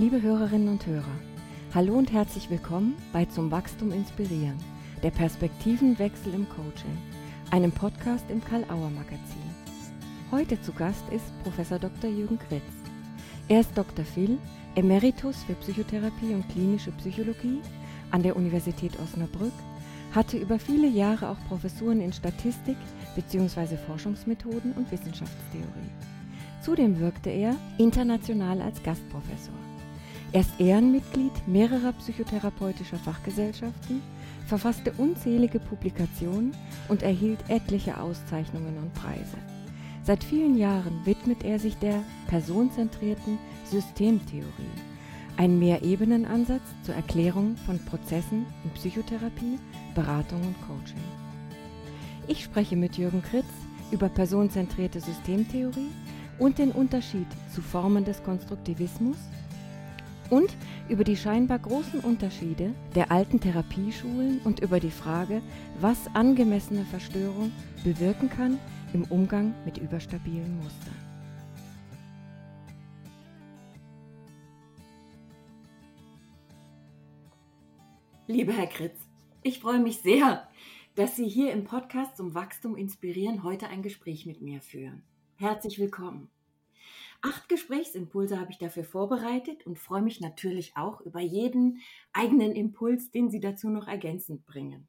Liebe Hörerinnen und Hörer, hallo und herzlich willkommen bei Zum Wachstum inspirieren, der Perspektivenwechsel im Coaching, einem Podcast im Karl-Auer Magazin. Heute zu Gast ist Professor Dr. Jürgen Kritz. Er ist Dr. Phil, Emeritus für Psychotherapie und klinische Psychologie an der Universität Osnabrück, hatte über viele Jahre auch Professuren in Statistik bzw. Forschungsmethoden und Wissenschaftstheorie. Zudem wirkte er international als Gastprofessor. Er ist Ehrenmitglied mehrerer psychotherapeutischer Fachgesellschaften, verfasste unzählige Publikationen und erhielt etliche Auszeichnungen und Preise. Seit vielen Jahren widmet er sich der personenzentrierten Systemtheorie, ein Mehrebenenansatz zur Erklärung von Prozessen in Psychotherapie, Beratung und Coaching. Ich spreche mit Jürgen Kritz über personenzentrierte Systemtheorie und den Unterschied zu Formen des Konstruktivismus und über die scheinbar großen Unterschiede der alten Therapieschulen und über die Frage, was angemessene Verstörung bewirken kann im Umgang mit überstabilen Mustern. Lieber Herr Kritz, ich freue mich sehr, dass Sie hier im Podcast zum Wachstum inspirieren heute ein Gespräch mit mir führen. Herzlich willkommen. Acht Gesprächsimpulse habe ich dafür vorbereitet und freue mich natürlich auch über jeden eigenen Impuls, den Sie dazu noch ergänzend bringen.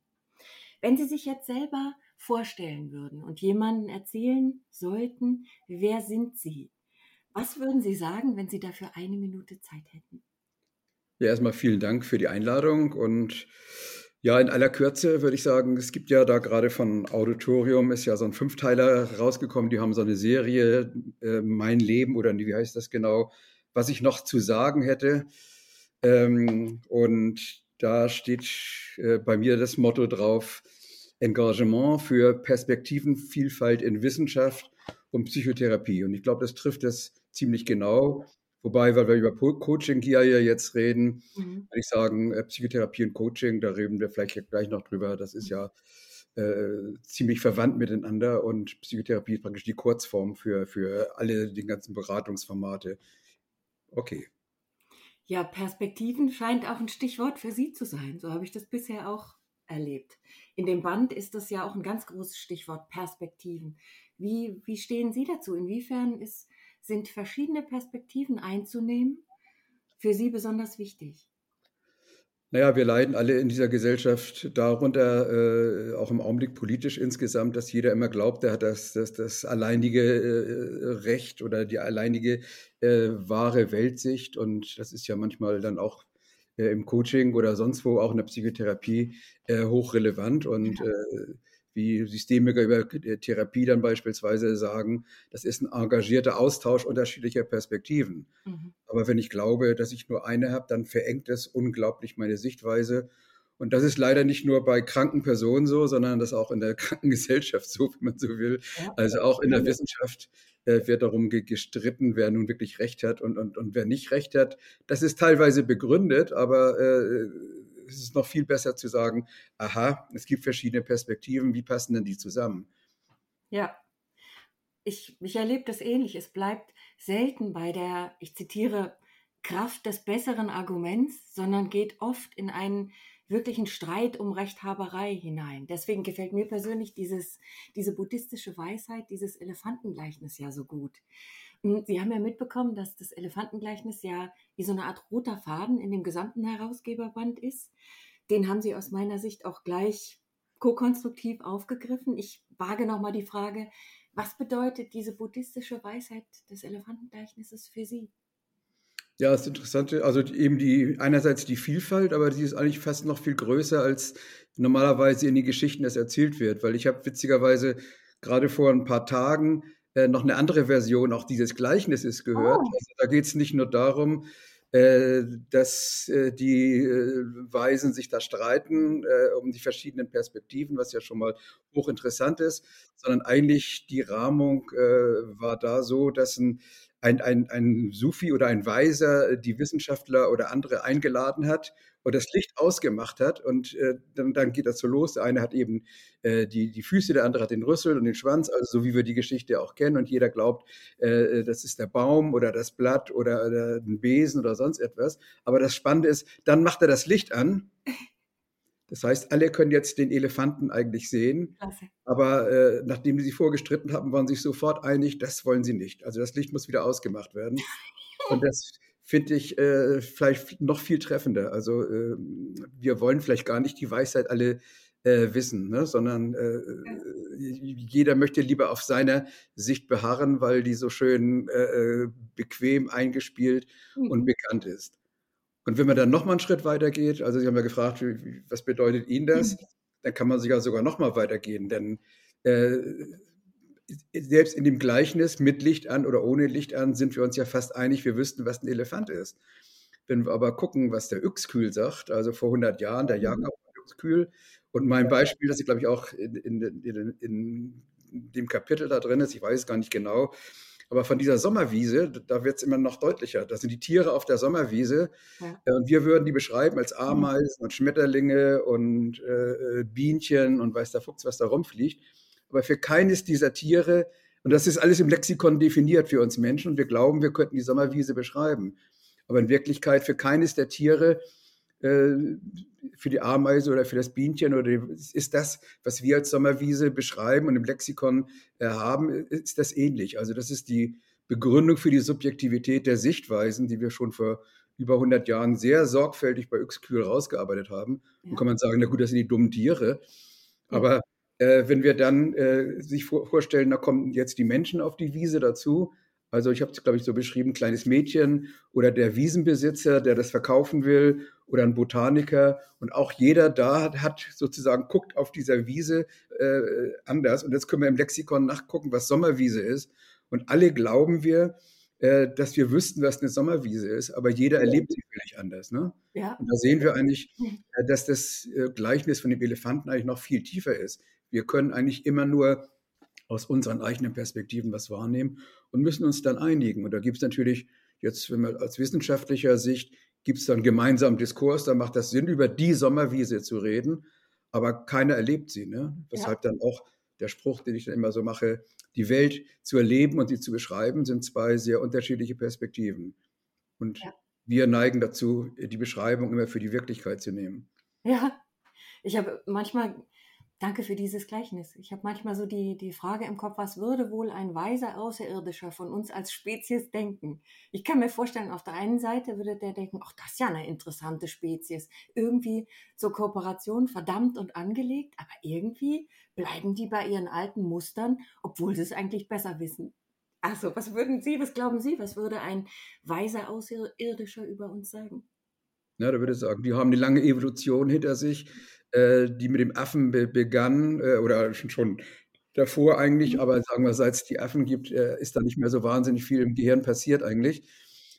Wenn Sie sich jetzt selber vorstellen würden und jemanden erzählen sollten, wer sind Sie? Was würden Sie sagen, wenn Sie dafür eine Minute Zeit hätten? Ja, erstmal vielen Dank für die Einladung und ja, in aller Kürze würde ich sagen, es gibt ja da gerade von Auditorium ist ja so ein Fünfteiler rausgekommen, die haben so eine Serie, äh, Mein Leben oder wie heißt das genau, was ich noch zu sagen hätte. Ähm, und da steht äh, bei mir das Motto drauf, Engagement für Perspektivenvielfalt in Wissenschaft und Psychotherapie. Und ich glaube, das trifft das ziemlich genau. Wobei, weil wir über Coaching hier jetzt reden, mhm. würde ich sagen, äh, Psychotherapie und Coaching, da reden wir vielleicht gleich noch drüber. Das ist ja äh, ziemlich verwandt miteinander und Psychotherapie ist praktisch die Kurzform für, für alle die ganzen Beratungsformate. Okay. Ja, Perspektiven scheint auch ein Stichwort für Sie zu sein. So habe ich das bisher auch erlebt. In dem Band ist das ja auch ein ganz großes Stichwort, Perspektiven. Wie, wie stehen Sie dazu? Inwiefern ist sind verschiedene Perspektiven einzunehmen für Sie besonders wichtig? Naja, wir leiden alle in dieser Gesellschaft darunter, äh, auch im Augenblick politisch insgesamt, dass jeder immer glaubt, er hat das, das, das alleinige äh, Recht oder die alleinige äh, wahre Weltsicht. Und das ist ja manchmal dann auch äh, im Coaching oder sonst wo, auch in der Psychotherapie, äh, hochrelevant. Und äh, wie Systemiker über Therapie dann beispielsweise sagen, das ist ein engagierter Austausch unterschiedlicher Perspektiven. Mhm. Aber wenn ich glaube, dass ich nur eine habe, dann verengt es unglaublich meine Sichtweise. Und das ist leider nicht nur bei kranken Personen so, sondern das auch in der Krankengesellschaft so, wenn man so will. Ja. Also auch in der Wissenschaft äh, wird darum gestritten, wer nun wirklich Recht hat und, und, und wer nicht Recht hat. Das ist teilweise begründet, aber äh, es ist noch viel besser zu sagen, aha, es gibt verschiedene Perspektiven, wie passen denn die zusammen? Ja, ich, ich erlebe das ähnlich. Es bleibt selten bei der, ich zitiere, Kraft des besseren Arguments, sondern geht oft in einen wirklichen Streit um Rechthaberei hinein. Deswegen gefällt mir persönlich dieses, diese buddhistische Weisheit, dieses Elefantengleichnis ja so gut. Hm, Sie haben ja mitbekommen, dass das Elefantengleichnis ja wie so eine Art roter Faden in dem gesamten Herausgeberband ist. Den haben Sie aus meiner Sicht auch gleich ko-konstruktiv aufgegriffen. Ich wage nochmal die Frage, was bedeutet diese buddhistische Weisheit des Elefantengleichnisses für Sie? Ja, das Interessante, also eben die einerseits die Vielfalt, aber die ist eigentlich fast noch viel größer, als normalerweise in den Geschichten das erzählt wird. Weil ich habe witzigerweise gerade vor ein paar Tagen äh, noch eine andere Version auch dieses Gleichnisses gehört. Oh. Also da geht es nicht nur darum, dass äh, die äh, Weisen sich da streiten äh, um die verschiedenen Perspektiven, was ja schon mal hochinteressant ist, sondern eigentlich die Rahmung äh, war da so, dass ein ein, ein, ein Sufi oder ein Weiser die Wissenschaftler oder andere eingeladen hat und das Licht ausgemacht hat und äh, dann, dann geht das so los. Der eine hat eben äh, die, die Füße, der andere hat den Rüssel und den Schwanz, also so wie wir die Geschichte auch kennen und jeder glaubt, äh, das ist der Baum oder das Blatt oder, oder ein Besen oder sonst etwas. Aber das Spannende ist, dann macht er das Licht an das heißt, alle können jetzt den Elefanten eigentlich sehen. Klasse. Aber äh, nachdem sie sich vorgestritten haben, waren sie sich sofort einig, das wollen sie nicht. Also das Licht muss wieder ausgemacht werden. Und das finde ich äh, vielleicht noch viel treffender. Also äh, wir wollen vielleicht gar nicht die Weisheit alle äh, wissen, ne? sondern äh, jeder möchte lieber auf seiner Sicht beharren, weil die so schön äh, bequem eingespielt mhm. und bekannt ist. Und wenn man dann noch mal einen Schritt weiter geht, also Sie haben ja gefragt, was bedeutet Ihnen das? Mhm. Dann kann man sich ja sogar noch mal weitergehen, denn äh, selbst in dem Gleichnis mit Licht an oder ohne Licht an sind wir uns ja fast einig, wir wüssten, was ein Elefant ist. Wenn wir aber gucken, was der Yxkühl sagt, also vor 100 Jahren, der mhm. Jakob Yxkühl, und mein Beispiel, das ich glaube ich auch in, in, in, in, dem Kapitel da drin ist, ich weiß es gar nicht genau, aber von dieser Sommerwiese, da wird es immer noch deutlicher. Das sind die Tiere auf der Sommerwiese. Ja. Äh, und wir würden die beschreiben als mhm. Ameisen und Schmetterlinge und äh, äh, Bienchen und weiß der Fuchs, was da rumfliegt. Aber für keines dieser Tiere, und das ist alles im Lexikon definiert für uns Menschen, und wir glauben, wir könnten die Sommerwiese beschreiben. Aber in Wirklichkeit für keines der Tiere äh, für die Ameise oder für das Bienchen oder ist das, was wir als Sommerwiese beschreiben und im Lexikon äh, haben, ist das ähnlich. Also das ist die Begründung für die Subjektivität der Sichtweisen, die wir schon vor über 100 Jahren sehr sorgfältig bei Yxkühl rausgearbeitet haben. Ja. Und kann man sagen, na gut, das sind die dummen Tiere. Aber äh, wenn wir dann äh, sich vor, vorstellen, da kommen jetzt die Menschen auf die Wiese dazu, also ich habe es, glaube ich, so beschrieben, kleines Mädchen oder der Wiesenbesitzer, der das verkaufen will oder ein Botaniker. Und auch jeder da hat sozusagen, guckt auf dieser Wiese äh, anders. Und jetzt können wir im Lexikon nachgucken, was Sommerwiese ist. Und alle glauben wir, äh, dass wir wüssten, was eine Sommerwiese ist, aber jeder erlebt sie völlig anders. Ne? Ja. Und da sehen wir eigentlich, äh, dass das äh, Gleichnis von dem Elefanten eigentlich noch viel tiefer ist. Wir können eigentlich immer nur aus unseren eigenen Perspektiven was wahrnehmen und müssen uns dann einigen. Und da gibt es natürlich jetzt, wenn man als wissenschaftlicher Sicht, gibt es dann gemeinsamen Diskurs, da macht das Sinn, über die Sommerwiese zu reden, aber keiner erlebt sie. Ne? Weshalb ja. dann auch der Spruch, den ich dann immer so mache, die Welt zu erleben und sie zu beschreiben, sind zwei sehr unterschiedliche Perspektiven. Und ja. wir neigen dazu, die Beschreibung immer für die Wirklichkeit zu nehmen. Ja, ich habe manchmal Danke für dieses Gleichnis. Ich habe manchmal so die, die Frage im Kopf, was würde wohl ein weiser Außerirdischer von uns als Spezies denken? Ich kann mir vorstellen, auf der einen Seite würde der denken, ach, das ist ja eine interessante Spezies. Irgendwie zur Kooperation verdammt und angelegt, aber irgendwie bleiben die bei ihren alten Mustern, obwohl sie es eigentlich besser wissen. Also, was würden Sie, was glauben Sie, was würde ein weiser Außerirdischer über uns sagen? Ja, da würde ich sagen, die haben eine lange Evolution hinter sich äh, die mit dem Affen be begann, äh, oder schon, schon davor eigentlich, mhm. aber sagen wir, seit es die Affen gibt, äh, ist da nicht mehr so wahnsinnig viel im Gehirn passiert eigentlich.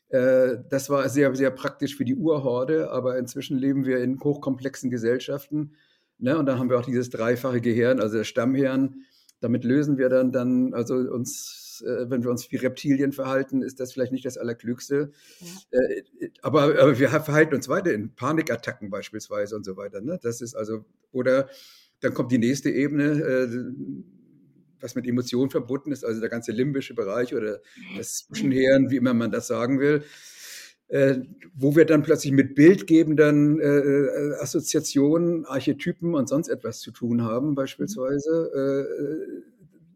Äh, das war sehr, sehr praktisch für die Urhorde, aber inzwischen leben wir in hochkomplexen Gesellschaften. Ne? Und dann haben wir auch dieses dreifache Gehirn, also das Stammhirn. Damit lösen wir dann, dann also uns äh, wenn wir uns wie Reptilien verhalten, ist das vielleicht nicht das Allerklügste. Ja. Äh, aber, aber, wir verhalten uns weiter in Panikattacken beispielsweise und so weiter. Ne? Das ist also, oder dann kommt die nächste Ebene, äh, was mit Emotionen verbunden ist, also der ganze limbische Bereich oder das Zwischenhirn, wie immer man das sagen will. Äh, wo wir dann plötzlich mit bildgebenden äh, äh Assoziationen, Archetypen und sonst etwas zu tun haben, beispielsweise. Äh,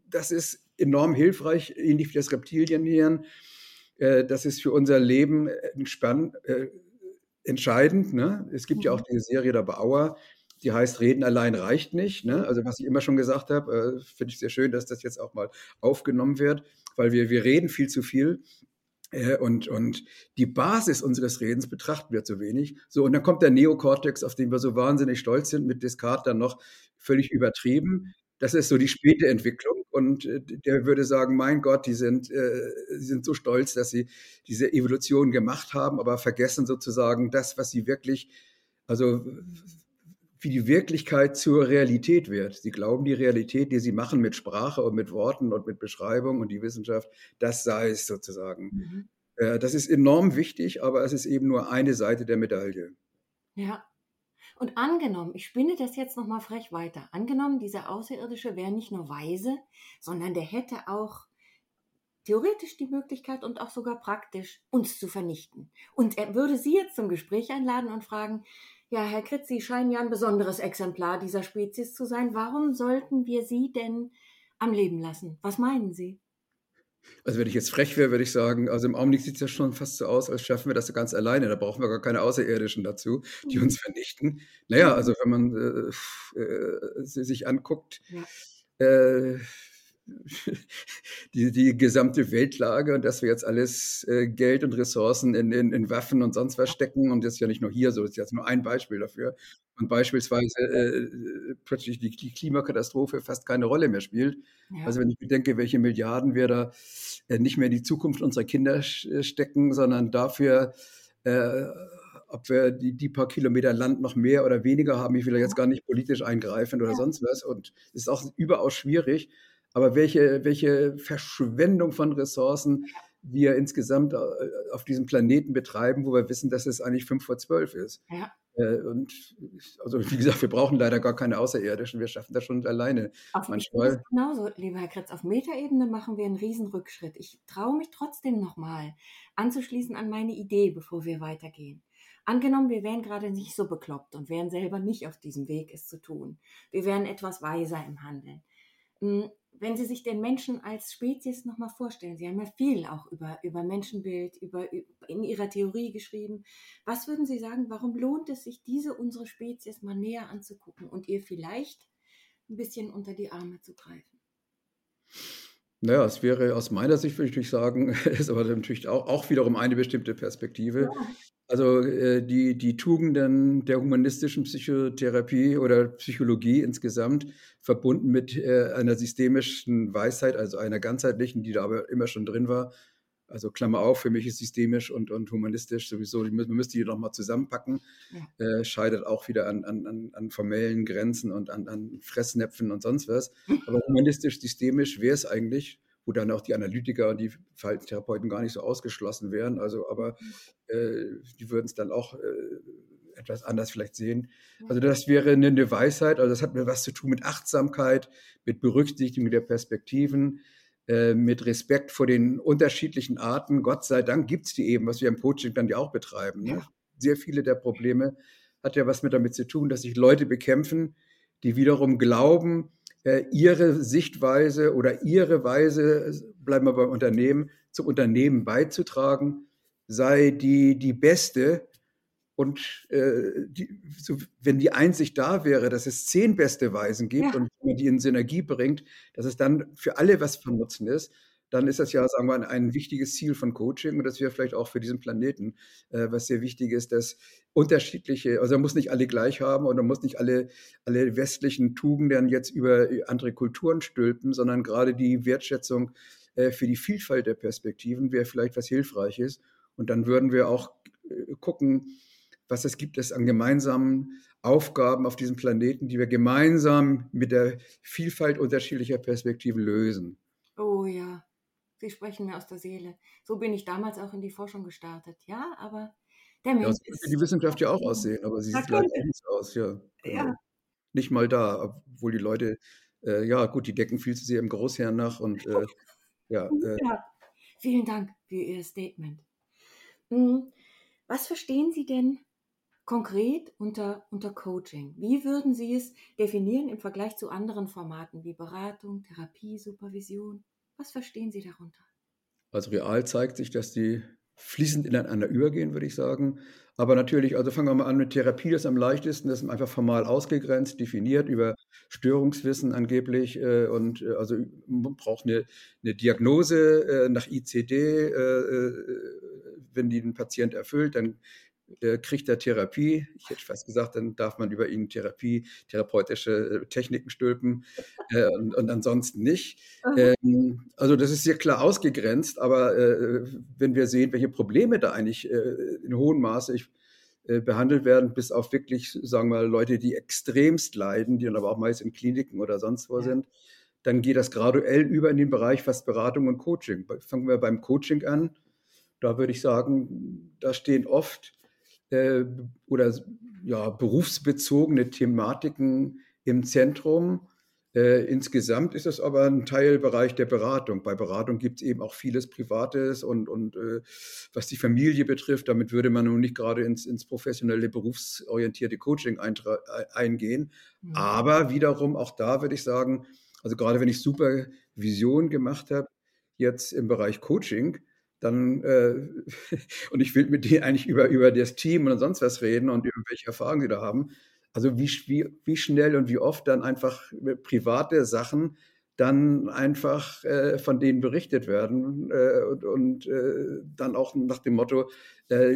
das ist enorm hilfreich, ähnlich wie das Reptilienhirn. Äh, das ist für unser Leben entspann, äh, entscheidend. Ne? Es gibt mhm. ja auch mhm. die Serie der Bauer, die heißt Reden allein reicht nicht. Ne? Also was ich immer schon gesagt habe, äh, finde ich sehr schön, dass das jetzt auch mal aufgenommen wird, weil wir, wir reden viel zu viel. Äh, und, und die Basis unseres Redens betrachten wir zu wenig. So, und dann kommt der Neokortex, auf den wir so wahnsinnig stolz sind, mit Descartes dann noch völlig übertrieben. Das ist so die späte Entwicklung. Und äh, der würde sagen, mein Gott, die sind, äh, sind so stolz, dass sie diese Evolution gemacht haben, aber vergessen sozusagen das, was sie wirklich, also wie die Wirklichkeit zur Realität wird. Sie glauben, die Realität, die sie machen mit Sprache und mit Worten und mit Beschreibung und die Wissenschaft, das sei es sozusagen. Mhm. Äh, das ist enorm wichtig, aber es ist eben nur eine Seite der Medaille. Ja. Und angenommen, ich spinne das jetzt nochmal frech weiter. Angenommen, dieser Außerirdische wäre nicht nur weise, sondern der hätte auch theoretisch die Möglichkeit und auch sogar praktisch, uns zu vernichten. Und er würde Sie jetzt zum Gespräch einladen und fragen, ja, Herr Kritz, Sie scheinen ja ein besonderes Exemplar dieser Spezies zu sein. Warum sollten wir Sie denn am Leben lassen? Was meinen Sie? Also wenn ich jetzt frech wäre, würde ich sagen, also im Augenblick sieht es ja schon fast so aus, als schaffen wir das ganz alleine. Da brauchen wir gar keine Außerirdischen dazu, die mhm. uns vernichten. Naja, also wenn man äh, äh, sich anguckt, ja. äh, die, die gesamte Weltlage und dass wir jetzt alles äh, Geld und Ressourcen in, in, in, Waffen und sonst was stecken. Und das ist ja nicht nur hier so, das ist jetzt nur ein Beispiel dafür. Und beispielsweise äh, plötzlich die, die, Klimakatastrophe fast keine Rolle mehr spielt. Ja. Also wenn ich bedenke, welche Milliarden wir da äh, nicht mehr in die Zukunft unserer Kinder äh, stecken, sondern dafür äh, ob wir die, die, paar Kilometer Land noch mehr oder weniger haben. Ich will da jetzt gar nicht politisch eingreifen oder ja. sonst was. Und es ist auch überaus schwierig. Aber welche, welche Verschwendung von Ressourcen wir insgesamt äh, auf diesem Planeten betreiben, wo wir wissen, dass es eigentlich fünf vor zwölf ist. Ja. Äh, und also wie gesagt, wir brauchen leider gar keine Außerirdischen, wir schaffen das schon alleine. Auf manchmal. Genauso, lieber Herr Kretz, auf Metaebene machen wir einen Riesenrückschritt. Ich traue mich trotzdem nochmal anzuschließen an meine Idee, bevor wir weitergehen. Angenommen, wir wären gerade nicht so bekloppt und wären selber nicht auf diesem Weg, es zu tun. Wir wären etwas weiser im Handeln. Wenn Sie sich den Menschen als Spezies nochmal vorstellen, Sie haben ja viel auch über, über Menschenbild, über, in Ihrer Theorie geschrieben. Was würden Sie sagen, warum lohnt es sich, diese unsere Spezies mal näher anzugucken und ihr vielleicht ein bisschen unter die Arme zu greifen? Naja, es wäre aus meiner Sicht, würde ich sagen, ist aber natürlich auch, auch wiederum eine bestimmte Perspektive. Ja. Also äh, die, die Tugenden der humanistischen Psychotherapie oder Psychologie insgesamt, verbunden mit äh, einer systemischen Weisheit, also einer ganzheitlichen, die da aber immer schon drin war. Also Klammer auf, für mich ist systemisch und, und humanistisch sowieso, man müsste die nochmal zusammenpacken, ja. äh, scheitert auch wieder an, an, an formellen Grenzen und an, an Fressnäpfen und sonst was. Aber humanistisch, systemisch wäre es eigentlich wo dann auch die Analytiker und die Verhaltenstherapeuten gar nicht so ausgeschlossen wären. Also, aber äh, die würden es dann auch äh, etwas anders vielleicht sehen. Also das wäre eine, eine Weisheit, also das hat mir was zu tun mit Achtsamkeit, mit Berücksichtigung der Perspektiven, äh, mit Respekt vor den unterschiedlichen Arten. Gott sei Dank gibt es die eben, was wir im Coaching dann ja auch betreiben. Ne? Sehr viele der Probleme hat ja was mit damit zu tun, dass sich Leute bekämpfen, die wiederum glauben, äh, ihre Sichtweise oder ihre Weise, bleiben wir beim Unternehmen, zum Unternehmen beizutragen, sei die, die beste. Und äh, die, so, wenn die Einsicht da wäre, dass es zehn beste Weisen gibt ja. und man die in Synergie bringt, dass es dann für alle was von Nutzen ist, dann ist das ja, sagen wir, ein, ein wichtiges Ziel von Coaching und das wäre vielleicht auch für diesen Planeten, äh, was sehr wichtig ist, dass unterschiedliche, also man muss nicht alle gleich haben und man muss nicht alle, alle westlichen Tugenden jetzt über andere Kulturen stülpen, sondern gerade die Wertschätzung äh, für die Vielfalt der Perspektiven wäre vielleicht was Hilfreiches. Und dann würden wir auch äh, gucken, was es gibt es an gemeinsamen Aufgaben auf diesem Planeten, die wir gemeinsam mit der Vielfalt unterschiedlicher Perspektiven lösen. Oh ja, Sie sprechen mir aus der Seele. So bin ich damals auch in die Forschung gestartet. Ja, aber der Mensch. Ja, so könnte die Wissenschaft ja auch aussehen, aber sie sieht leider nicht aus, ja. ja. Also nicht mal da, obwohl die Leute, äh, ja gut, die decken viel zu sehr im Großherrn nach und äh, ja, äh, ja. Vielen Dank für Ihr Statement. Hm, was verstehen Sie denn konkret unter, unter Coaching? Wie würden Sie es definieren im Vergleich zu anderen Formaten wie Beratung, Therapie, Supervision? Was verstehen Sie darunter? Also real zeigt sich, dass die fließend ineinander übergehen, würde ich sagen. Aber natürlich, also fangen wir mal an mit Therapie, das ist am leichtesten, das ist einfach formal ausgegrenzt, definiert über Störungswissen angeblich äh, und äh, also braucht eine, eine Diagnose äh, nach ICD, äh, äh, wenn die den Patient erfüllt, dann äh, kriegt er Therapie. Ich hätte fast gesagt, dann darf man über ihn Therapie, therapeutische äh, Techniken stülpen äh, und, und, ansonsten nicht. Ähm, also das ist sehr klar ausgegrenzt, aber äh, wenn wir sehen, welche Probleme da eigentlich äh, in hohem Maße, ich äh, behandelt werden, bis auf wirklich, sagen wir mal, Leute, die extremst leiden, die dann aber auch meist in Kliniken oder sonst wo ja. sind. Dann geht das graduell über in den Bereich fast Beratung und Coaching. Fangen wir beim Coaching an. Da würde ich sagen, da stehen oft äh, oder ja, berufsbezogene Thematiken im Zentrum. Äh, insgesamt ist es aber ein Teilbereich der Beratung. Bei Beratung gibt es eben auch vieles Privates und, und äh, was die Familie betrifft, damit würde man nun nicht gerade ins, ins professionelle, berufsorientierte Coaching eingehen. Mhm. Aber wiederum auch da würde ich sagen, also gerade wenn ich Supervision gemacht habe, jetzt im Bereich Coaching, dann äh, und ich will mit denen eigentlich über, über das Team und sonst was reden und über welche Erfahrungen sie da haben. Also wie, wie, wie schnell und wie oft dann einfach private Sachen dann einfach äh, von denen berichtet werden äh, und, und äh, dann auch nach dem Motto, äh,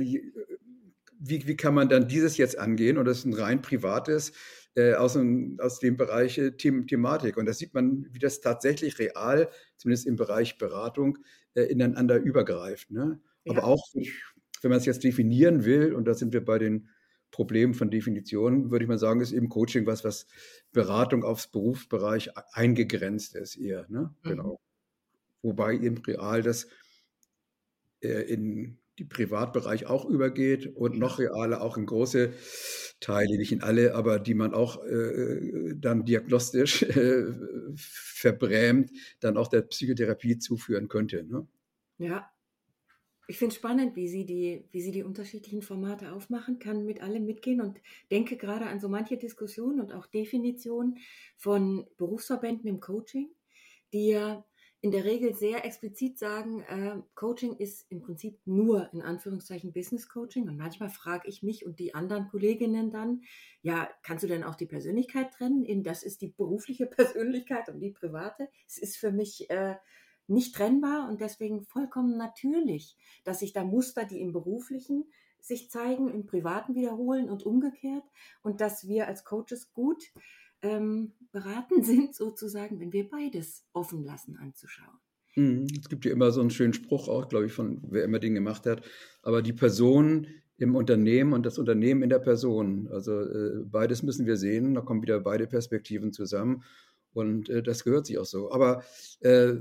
wie, wie kann man dann dieses jetzt angehen? Und das ist ein rein privates äh, aus, dem, aus dem Bereich The Thematik. Und da sieht man, wie das tatsächlich real, zumindest im Bereich Beratung, äh, ineinander übergreift. Ne? Ja. Aber auch, wenn man es jetzt definieren will, und da sind wir bei den Problemen von Definitionen, würde ich mal sagen, ist eben Coaching was, was Beratung aufs Berufsbereich eingegrenzt ist eher. Ne? Mhm. Genau. Wobei eben real das äh, in die Privatbereich auch übergeht und noch realer auch in große Teile, nicht in alle, aber die man auch äh, dann diagnostisch äh, verbrämt, dann auch der Psychotherapie zuführen könnte. Ne? Ja, ich finde es spannend, wie Sie, die, wie Sie die unterschiedlichen Formate aufmachen, kann mit allem mitgehen und denke gerade an so manche Diskussionen und auch Definitionen von Berufsverbänden im Coaching, die ja in der Regel sehr explizit sagen, äh, Coaching ist im Prinzip nur in Anführungszeichen Business Coaching. Und manchmal frage ich mich und die anderen Kolleginnen dann, ja, kannst du denn auch die Persönlichkeit trennen? In das ist die berufliche Persönlichkeit und die private. Es ist für mich äh, nicht trennbar und deswegen vollkommen natürlich, dass sich da Muster, die im beruflichen sich zeigen, im privaten wiederholen und umgekehrt und dass wir als Coaches gut ähm, beraten sind, sozusagen, wenn wir beides offen lassen anzuschauen. Mhm. Es gibt ja immer so einen schönen Spruch auch, glaube ich, von wer immer den gemacht hat. Aber die Person im Unternehmen und das Unternehmen in der Person, also äh, beides müssen wir sehen. Da kommen wieder beide Perspektiven zusammen und äh, das gehört sich auch so. Aber äh,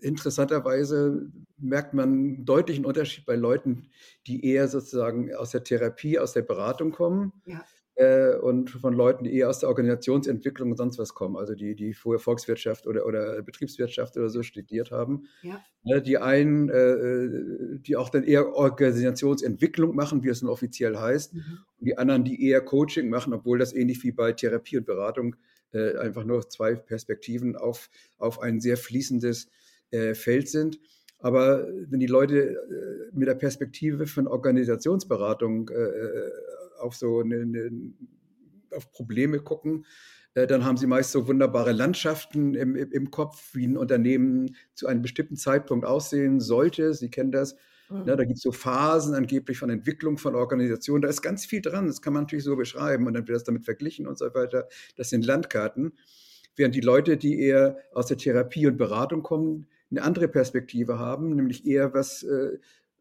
interessanterweise merkt man einen deutlichen Unterschied bei Leuten, die eher sozusagen aus der Therapie, aus der Beratung kommen. Ja äh, und von Leuten, die eher aus der Organisationsentwicklung und sonst was kommen, also die, die vorher Volkswirtschaft oder, oder Betriebswirtschaft oder so studiert haben. Ja. Ne, die einen, äh, äh, die auch dann eher Organisationsentwicklung machen, wie es nun offiziell heißt, mhm. und die anderen, die eher Coaching machen, obwohl das ähnlich wie bei Therapie und Beratung äh, einfach nur zwei Perspektiven auf, auf ein sehr fließendes äh, Feld sind. Aber wenn die Leute äh, mit der Perspektive von Organisationsberatung auf so eine, eine, auf Probleme gucken, äh, dann haben sie meist so wunderbare Landschaften im, im, Kopf, wie ein Unternehmen zu einem bestimmten Zeitpunkt aussehen sollte. Sie kennen das. Mhm. Ja, da gibt es so Phasen angeblich von Entwicklung von Organisationen. Da ist ganz viel dran. Das kann man natürlich so beschreiben und dann wird das damit verglichen und so weiter. Das sind Landkarten. Während die Leute, die eher aus der Therapie und Beratung kommen, eine andere Perspektive haben, nämlich eher was, äh,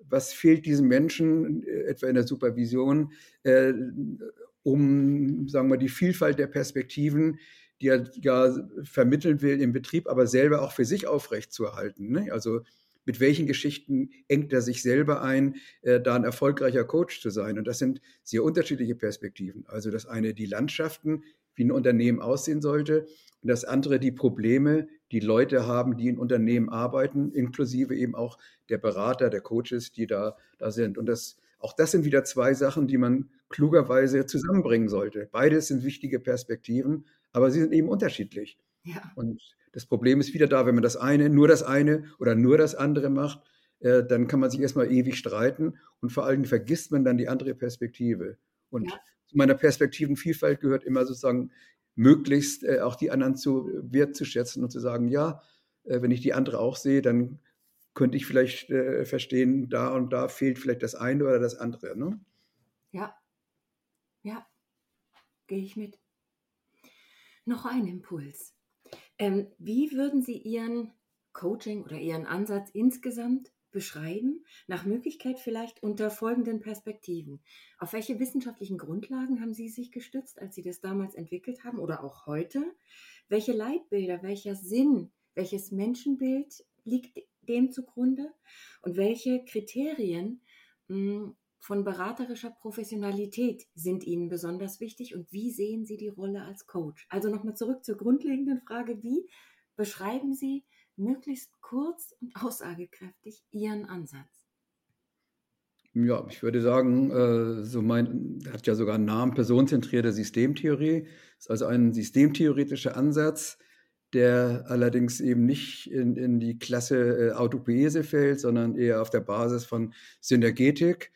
was fehlt diesen Menschen, äh, etwa in der Supervision, äh, um, sagen wir, die Vielfalt der Perspektiven, die er ja vermitteln will im Betrieb, aber selber auch für sich aufrechtzuerhalten. Ne? Also mit welchen Geschichten engt er sich selber ein, äh, da ein erfolgreicher Coach zu sein. Und das sind sehr unterschiedliche Perspektiven. Also das eine die Landschaften, wie ein Unternehmen aussehen sollte, und das andere die Probleme, die Leute haben, die in Unternehmen arbeiten, inklusive eben auch der Berater, der Coaches, die da, da sind. Und das, auch das sind wieder zwei Sachen, die man klugerweise zusammenbringen sollte. Beides sind wichtige Perspektiven, aber sie sind eben unterschiedlich. Ja. Und das Problem ist wieder da, wenn man das eine, nur das eine oder nur das andere macht, äh, dann kann man sich erstmal ewig streiten und vor allem vergisst man dann die andere Perspektive. Und ja. Zu meiner Perspektivenvielfalt gehört immer sozusagen möglichst äh, auch die anderen zu wertzuschätzen und zu sagen, ja, äh, wenn ich die andere auch sehe, dann könnte ich vielleicht äh, verstehen, da und da fehlt vielleicht das eine oder das andere. Ne? Ja, ja, gehe ich mit. Noch ein Impuls. Ähm, wie würden Sie Ihren Coaching oder Ihren Ansatz insgesamt beschreiben, nach Möglichkeit vielleicht unter folgenden Perspektiven. Auf welche wissenschaftlichen Grundlagen haben Sie sich gestützt, als Sie das damals entwickelt haben oder auch heute? Welche Leitbilder, welcher Sinn, welches Menschenbild liegt dem zugrunde? Und welche Kriterien hm, von beraterischer Professionalität sind Ihnen besonders wichtig und wie sehen Sie die Rolle als Coach? Also nochmal zurück zur grundlegenden Frage, wie beschreiben Sie möglichst kurz und aussagekräftig Ihren Ansatz? Ja, ich würde sagen, äh, so mein, hat ja sogar einen Namen, personenzentrierte Systemtheorie. Ist also ein systemtheoretischer Ansatz, der allerdings eben nicht in, in die Klasse äh, Autopoese fällt, sondern eher auf der Basis von Synergetik.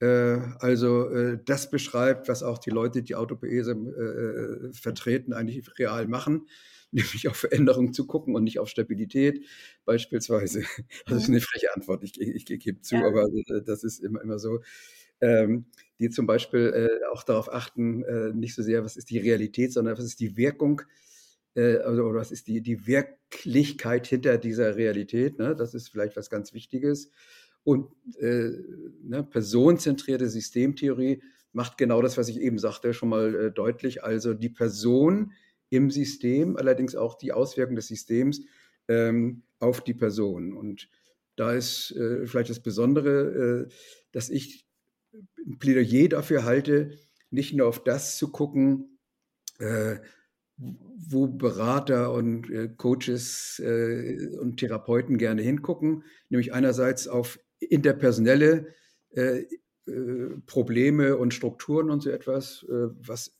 Äh, also das beschreibt, was auch die Leute, die Autopoese vertreten, eigentlich real machen, nämlich auf Veränderung zu gucken und nicht auf Stabilität beispielsweise. Das ist eine freche Antwort, ich, ich, ich gebe zu, ja. aber das ist immer, immer so. Ähm, die zum Beispiel äh, auch darauf achten, äh, nicht so sehr, was ist die Realität, sondern was ist die Wirkung äh, also, oder was ist die, die Wirklichkeit hinter dieser Realität. Ne? Das ist vielleicht was ganz Wichtiges. Und äh, ne, personenzentrierte Systemtheorie macht genau das, was ich eben sagte, schon mal äh, deutlich. Also die Person im System, allerdings auch die Auswirkungen des Systems ähm, auf die Person. Und da ist äh, vielleicht das Besondere, äh, dass ich ein Plädoyer dafür halte, nicht nur auf das zu gucken, äh, wo Berater und äh, Coaches äh, und Therapeuten gerne hingucken, nämlich einerseits auf interpersonelle äh, äh, Probleme und Strukturen und so etwas, äh, was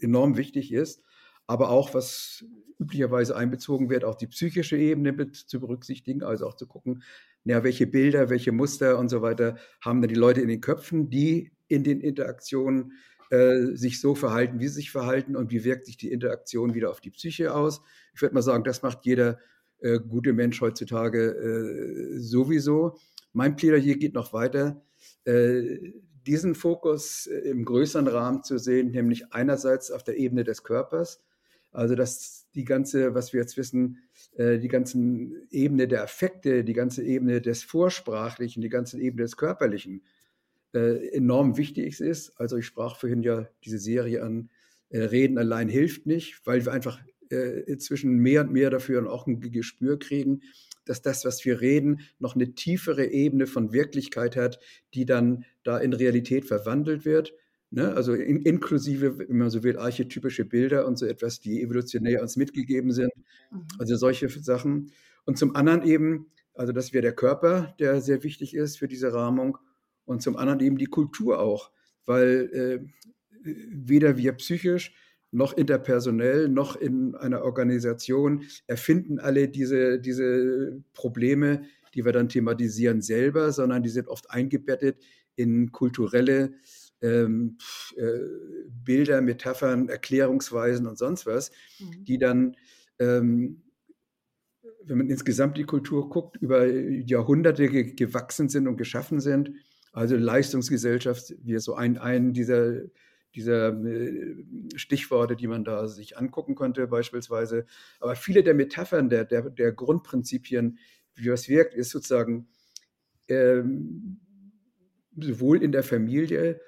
enorm wichtig ist, aber auch was üblicherweise einbezogen wird, auch die psychische Ebene mit zu berücksichtigen, also auch zu gucken, ja, welche Bilder, welche Muster und so weiter haben denn die Leute in den Köpfen, die in den Interaktionen äh, sich so verhalten, wie sie sich verhalten und wie wirkt sich die Interaktion wieder auf die Psyche aus. Ich würde mal sagen, das macht jeder äh, gute Mensch heutzutage äh, sowieso. Mein Plädoyer geht noch weiter, äh, diesen Fokus äh, im größeren Rahmen zu sehen, nämlich einerseits auf der Ebene des Körpers, also dass die ganze, was wir jetzt wissen, äh, die ganzen Ebene der Affekte, die ganze Ebene des Vorsprachlichen, die ganze Ebene des Körperlichen enorm wichtig ist. Also ich sprach vorhin ja diese Serie an, Reden allein hilft nicht, weil wir einfach inzwischen mehr und mehr dafür auch ein Gespür kriegen, dass das, was wir reden, noch eine tiefere Ebene von Wirklichkeit hat, die dann da in Realität verwandelt wird. Ne? Also in, inklusive, wenn man so will, archetypische Bilder und so etwas, die evolutionär uns mitgegeben sind. Mhm. Also solche Sachen. Und zum anderen eben, also das wäre der Körper, der sehr wichtig ist für diese Rahmung. Und zum anderen eben die Kultur auch, weil äh, weder wir psychisch noch interpersonell, noch in einer Organisation erfinden alle diese, diese Probleme, die wir dann thematisieren, selber, sondern die sind oft eingebettet in kulturelle ähm, äh, Bilder, Metaphern, Erklärungsweisen und sonst was, mhm. die dann, ähm, wenn man insgesamt die Kultur guckt, über Jahrhunderte ge gewachsen sind und geschaffen sind. Also Leistungsgesellschaft, wie so ein, ein dieser dieser äh, Stichworte, die man da sich angucken könnte beispielsweise. Aber viele der Metaphern, der, der, der Grundprinzipien, wie was wirkt, ist sozusagen ähm, sowohl in der Familie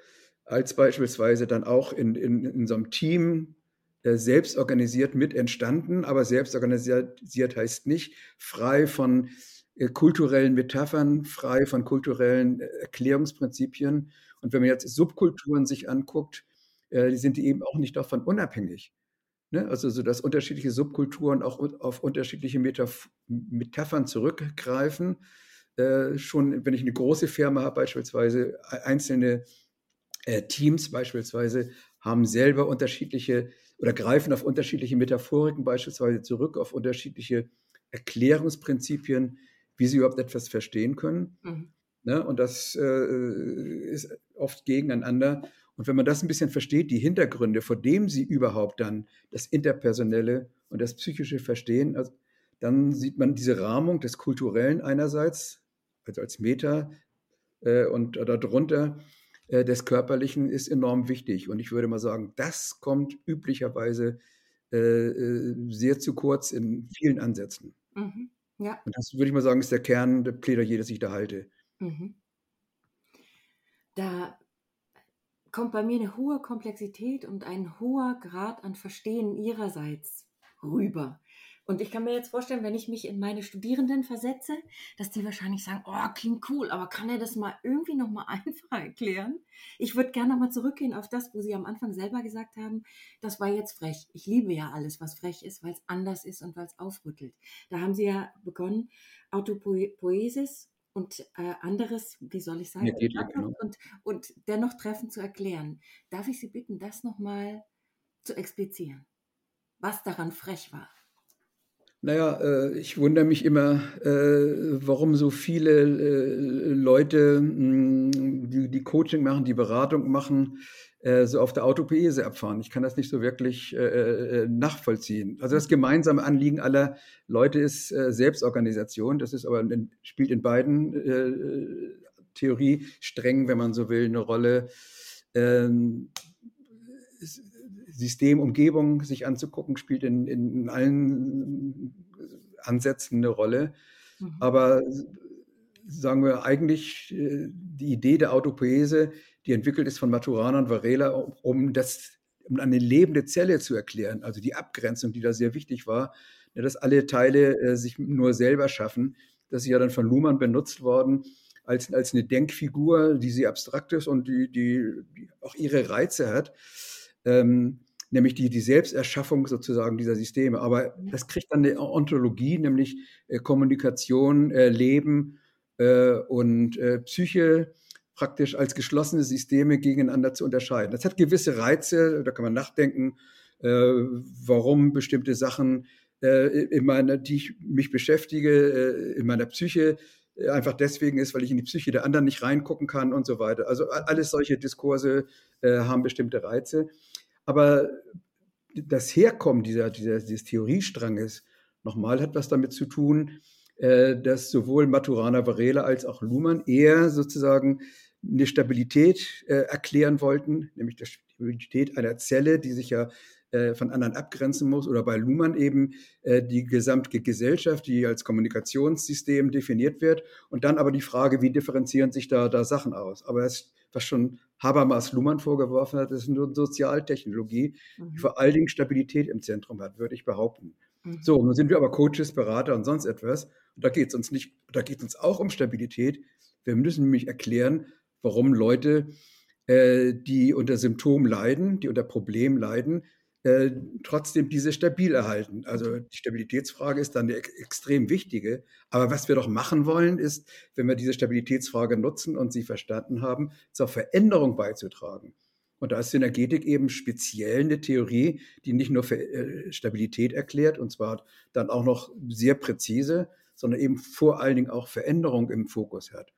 als beispielsweise dann auch in, in, in so einem Team äh, selbst organisiert mit entstanden. Aber selbst organisiert heißt nicht frei von äh, kulturellen Metaphern, frei von kulturellen äh, Erklärungsprinzipien. Und wenn man jetzt Subkulturen sich anguckt, äh, sind die eben auch nicht davon unabhängig. Ne? Also so, dass unterschiedliche Subkulturen auch auf unterschiedliche Metaph Metaphern zurückgreifen. Schon wenn ich eine große Firma habe, beispielsweise einzelne äh, Teams beispielsweise haben selber unterschiedliche oder greifen auf unterschiedliche Metaphoriken beispielsweise zurück, auf unterschiedliche Erklärungsprinzipien, wie sie überhaupt etwas verstehen können. Mhm. Ne? Und das äh, ist oft gegeneinander. Und wenn man das ein bisschen versteht, die Hintergründe, vor dem sie überhaupt dann das Interpersonelle und das Psychische verstehen, also dann sieht man diese Rahmung des Kulturellen einerseits, also als Meta, äh, und darunter äh, des Körperlichen ist enorm wichtig. Und ich würde mal sagen, das kommt üblicherweise äh, äh sehr zu kurz in vielen Ansätzen. Mhm. Ja. Und das würde ich mal sagen, ist der Kern der Plädoyer, das ich da halte. Mhm. Da kommt bei mir eine hohe Komplexität und ein hoher Grad an Verstehen ihrerseits rüber. Und ich kann mir jetzt vorstellen, wenn ich mich in meine Studierenden versetze, dass die wahrscheinlich sagen, oh, klingt cool, aber kann er das mal irgendwie nochmal einfach erklären? Ich würde gerne nochmal zurückgehen auf das, wo Sie am Anfang selber gesagt haben, das war jetzt frech. Ich liebe ja alles, was frech ist, weil es anders ist und weil es aufrüttelt. Da haben Sie ja begonnen, Autopoesis und äh, anderes, wie soll ich sagen, ja, genau. und, und dennoch treffend zu erklären. Darf ich Sie bitten, das nochmal zu explizieren? Was daran frech war? Naja, äh, ich wundere mich immer, äh, warum so viele äh, Leute, mh, hm, die, die Coaching machen, die Beratung machen, so auf der Autopoese abfahren. Ich kann das nicht so wirklich nachvollziehen. Also das gemeinsame Anliegen aller Leute ist Selbstorganisation. Das ist aber spielt in beiden Theoriesträngen, wenn man so will, eine Rolle. Ähm, System, Umgebung sich anzugucken, spielt in, in allen Ansätzen eine Rolle. Mhm. Aber sagen wir eigentlich äh, die Idee der Autopoese, die entwickelt ist von Maturana und Varela, um das um eine lebende Zelle zu erklären, also die Abgrenzung, die da sehr wichtig war, dass alle Teile äh, sich nur selber schaffen. Das ist ja dann von Luhmann benutzt worden als, als eine Denkfigur, die sehr abstrakt ist und die, die, die auch ihre Reize hat. Ähm, nämlich die, die Selbsterschaffung sozusagen dieser Systeme. Aber das kriegt dann eine Ontologie, nämlich äh, Kommunikation, äh, Leben äh, und äh, Psyche praktisch als geschlossene Systeme gegeneinander zu unterscheiden. Das hat gewisse Reize, da kann man nachdenken, äh, warum bestimmte Sachen äh, in meiner, die ich mich beschäftige, in meiner Psyche einfach deswegen ist, weil ich in die Psyche der anderen nicht reingucken kann und so weiter. Also alles solche Diskurse haben bestimmte Reize. Aber das Herkommen dieser, dieser, dieses Theoriestranges nochmal hat was damit zu tun, äh, dass sowohl Maturana Varela als auch Luhmann eher sozusagen eine Stabilität äh, erklären wollten, nämlich die Stabilität einer Zelle, die sich ja äh, von anderen abgrenzen muss, oder bei Luhmann eben die gesamte Gesellschaft, die als Kommunikationssystem definiert wird, und dann aber die Frage, wie differenzieren sich da, da Sachen aus. Aber es was schon Habermas Luhmann vorgeworfen hat, ist nur Sozialtechnologie, mhm. die vor allen Dingen Stabilität im Zentrum hat, würde ich behaupten. Mhm. So, nun sind wir aber Coaches, Berater und sonst etwas. Und da geht es uns nicht, da geht es uns auch um Stabilität. Wir müssen nämlich erklären, warum Leute, äh, die unter Symptomen leiden, die unter Problemen leiden, äh, trotzdem diese stabil erhalten. Also die Stabilitätsfrage ist dann eine extrem wichtige. Aber was wir doch machen wollen, ist, wenn wir diese Stabilitätsfrage nutzen und sie verstanden haben, zur Veränderung beizutragen. Und da ist Synergetik eben speziell eine Theorie, die nicht nur für äh, Stabilität erklärt, und zwar dann auch noch sehr präzise, sondern eben vor allen Dingen auch Veränderung im Fokus hat.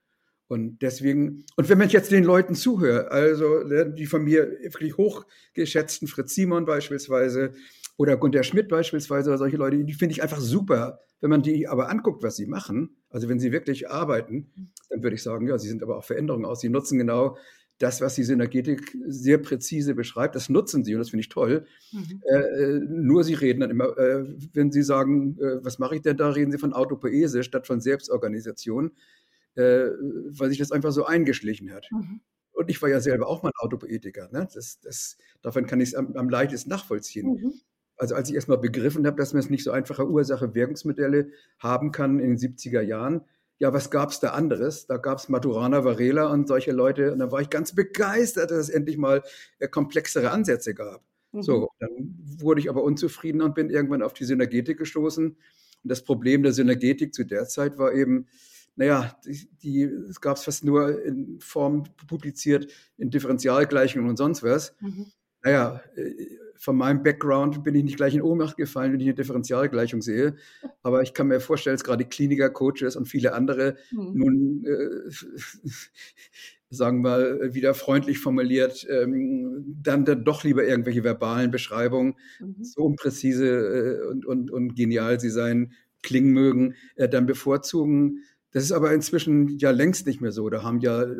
Und deswegen, und wenn man jetzt den Leuten zuhört, also ne, die von mir wirklich hochgeschätzten Fritz Simon beispielsweise oder Gunter Schmidt beispielsweise oder solche Leute, die finde ich einfach super. Wenn man die aber anguckt, was sie machen, also wenn sie wirklich arbeiten, dann würde ich sagen, ja, sie sind aber auch Veränderungen aus. Sie nutzen genau das, was die Synergetik sehr präzise beschreibt, das nutzen sie und das finde ich toll. Mhm. Äh, äh nur sie reden dann immer, äh, wenn sie sagen, äh, was mache ich denn da, reden sie von Autopoese statt von Selbstorganisation äh, weil sich das einfach so eingeschlichen hat. Mhm. Und ich war ja selber auch mal ein Autopoetiker. Ne? Das, das, davon kann ich es am, am leichtesten nachvollziehen. Mhm. Also als ich erstmal begriffen habe, dass man es nicht so einfache Ursache-Wirkungsmodelle haben kann in den 70er Jahren, ja, was gab es da anderes? Da gab es Maturana Varela und solche Leute. Und da war ich ganz begeistert, dass es endlich mal äh, komplexere Ansätze gab. Mhm. So, dann wurde ich aber unzufrieden und bin irgendwann auf die Synergetik gestoßen. Und das Problem der Synergetik zu der Zeit war eben, naja, die, die, es gab es fast nur in Form publiziert, in Differentialgleichungen und sonst was. Mhm. Naja, äh, von meinem Background bin ich nicht gleich in Ohnmacht gefallen, wenn ich eine Differentialgleichung sehe. Aber ich kann mir vorstellen, dass gerade Kliniker, Coaches und viele andere mhm. nun, äh, sagen wir mal, wieder freundlich formuliert, ähm, dann, dann doch lieber irgendwelche verbalen Beschreibungen, mhm. so unpräzise äh, und, und, und genial sie sein, klingen mögen, äh, dann bevorzugen, das ist aber inzwischen ja längst nicht mehr so. Da haben ja äh,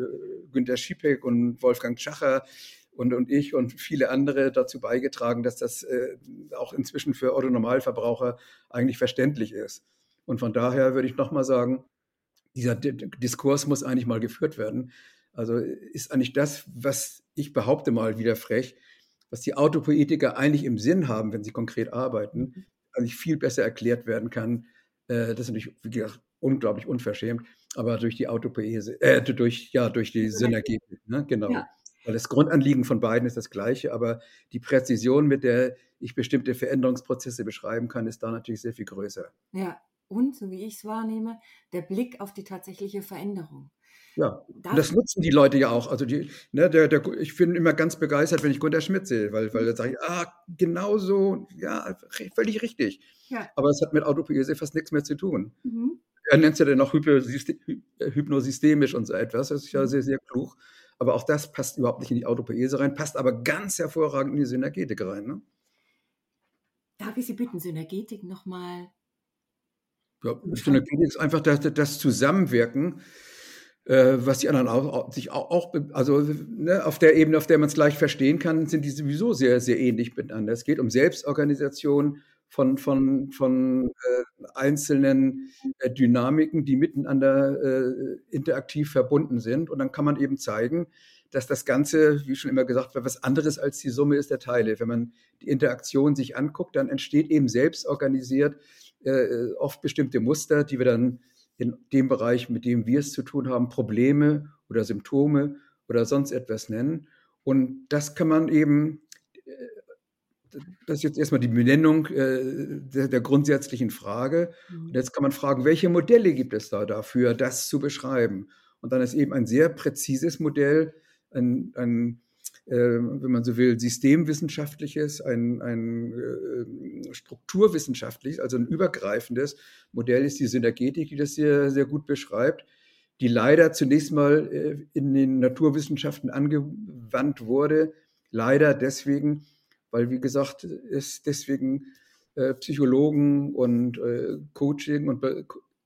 Günter Schiepeck und Wolfgang Schacher und, und ich und viele andere dazu beigetragen, dass das äh, auch inzwischen für Otto Normalverbraucher eigentlich verständlich ist. Und von daher würde ich nochmal sagen, dieser Diskurs muss eigentlich mal geführt werden. Also ist eigentlich das, was ich behaupte mal wieder frech, was die Autopoetiker eigentlich im Sinn haben, wenn sie konkret arbeiten, mhm. eigentlich viel besser erklärt werden kann. Äh, das ist natürlich, wie gesagt, unglaublich unverschämt, aber durch die Autopoese, äh, durch, ja, durch die Synergie, ne? genau. Ja. Weil das Grundanliegen von beiden ist das gleiche, aber die Präzision, mit der ich bestimmte Veränderungsprozesse beschreiben kann, ist da natürlich sehr viel größer. Ja, und, so wie ich es wahrnehme, der Blick auf die tatsächliche Veränderung. Ja, das, das nutzen die Leute ja auch. Also die, ne, der, der, ich bin immer ganz begeistert, wenn ich Gunter Schmidt sehe, weil, weil da sage ich, ah, genau so, ja, völlig richtig. Ja. Aber es hat mit Autopoese fast nichts mehr zu tun. Mhm. Er nennt es ja dann auch hypnosystemisch und so etwas. Das ist ja mhm. sehr, sehr klug. Aber auch das passt überhaupt nicht in die Autopoese rein, passt aber ganz hervorragend in die Synergetik rein. Ne? Darf ich Sie bitten, Synergetik nochmal ja, Synergie ist einfach das, das Zusammenwirken, äh, was die anderen auch, sich auch, auch also ne, auf der Ebene, auf der man es gleich verstehen kann, sind die sowieso sehr, sehr ähnlich miteinander. Es geht um Selbstorganisation von, von, von äh, einzelnen äh, Dynamiken, die miteinander äh, interaktiv verbunden sind. Und dann kann man eben zeigen, dass das Ganze, wie schon immer gesagt was anderes als die Summe ist der Teile. Wenn man die Interaktion sich anguckt, dann entsteht eben selbstorganisiert äh, oft bestimmte Muster, die wir dann in dem Bereich, mit dem wir es zu tun haben, Probleme oder Symptome oder sonst etwas nennen. Und das kann man eben, äh, das ist jetzt erstmal die Benennung äh, der, der, grundsätzlichen Frage. Mhm. Und jetzt kann man fragen, welche Modelle gibt es da dafür, das zu beschreiben? Und dann ist eben ein sehr präzises Modell, ein, ein wenn man so will, systemwissenschaftliches, ein, ein äh, strukturwissenschaftliches, also ein übergreifendes Modell ist die Synergetik, die das sehr, sehr gut beschreibt, die leider zunächst mal äh, in den Naturwissenschaften angewandt wurde. Leider deswegen, weil, wie gesagt, es deswegen äh, Psychologen und Coaching und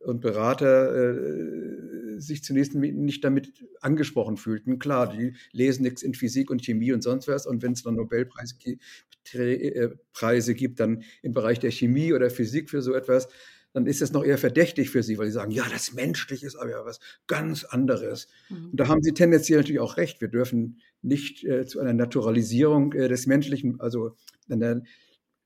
und Berater äh, sich zunächst nicht damit angesprochen fühlten. Klar, die lesen nichts in Physik und Chemie und sonst was. Und wenn es dann Nobelpreise äh, gibt, dann im Bereich der Chemie oder Physik für so etwas, dann ist das noch eher verdächtig für sie, weil sie sagen, ja, das Menschliche ist aber ja was ganz anderes. Mhm. Und da haben sie tendenziell natürlich auch recht. Wir dürfen nicht äh, zu einer Naturalisierung äh, des Menschlichen, also einer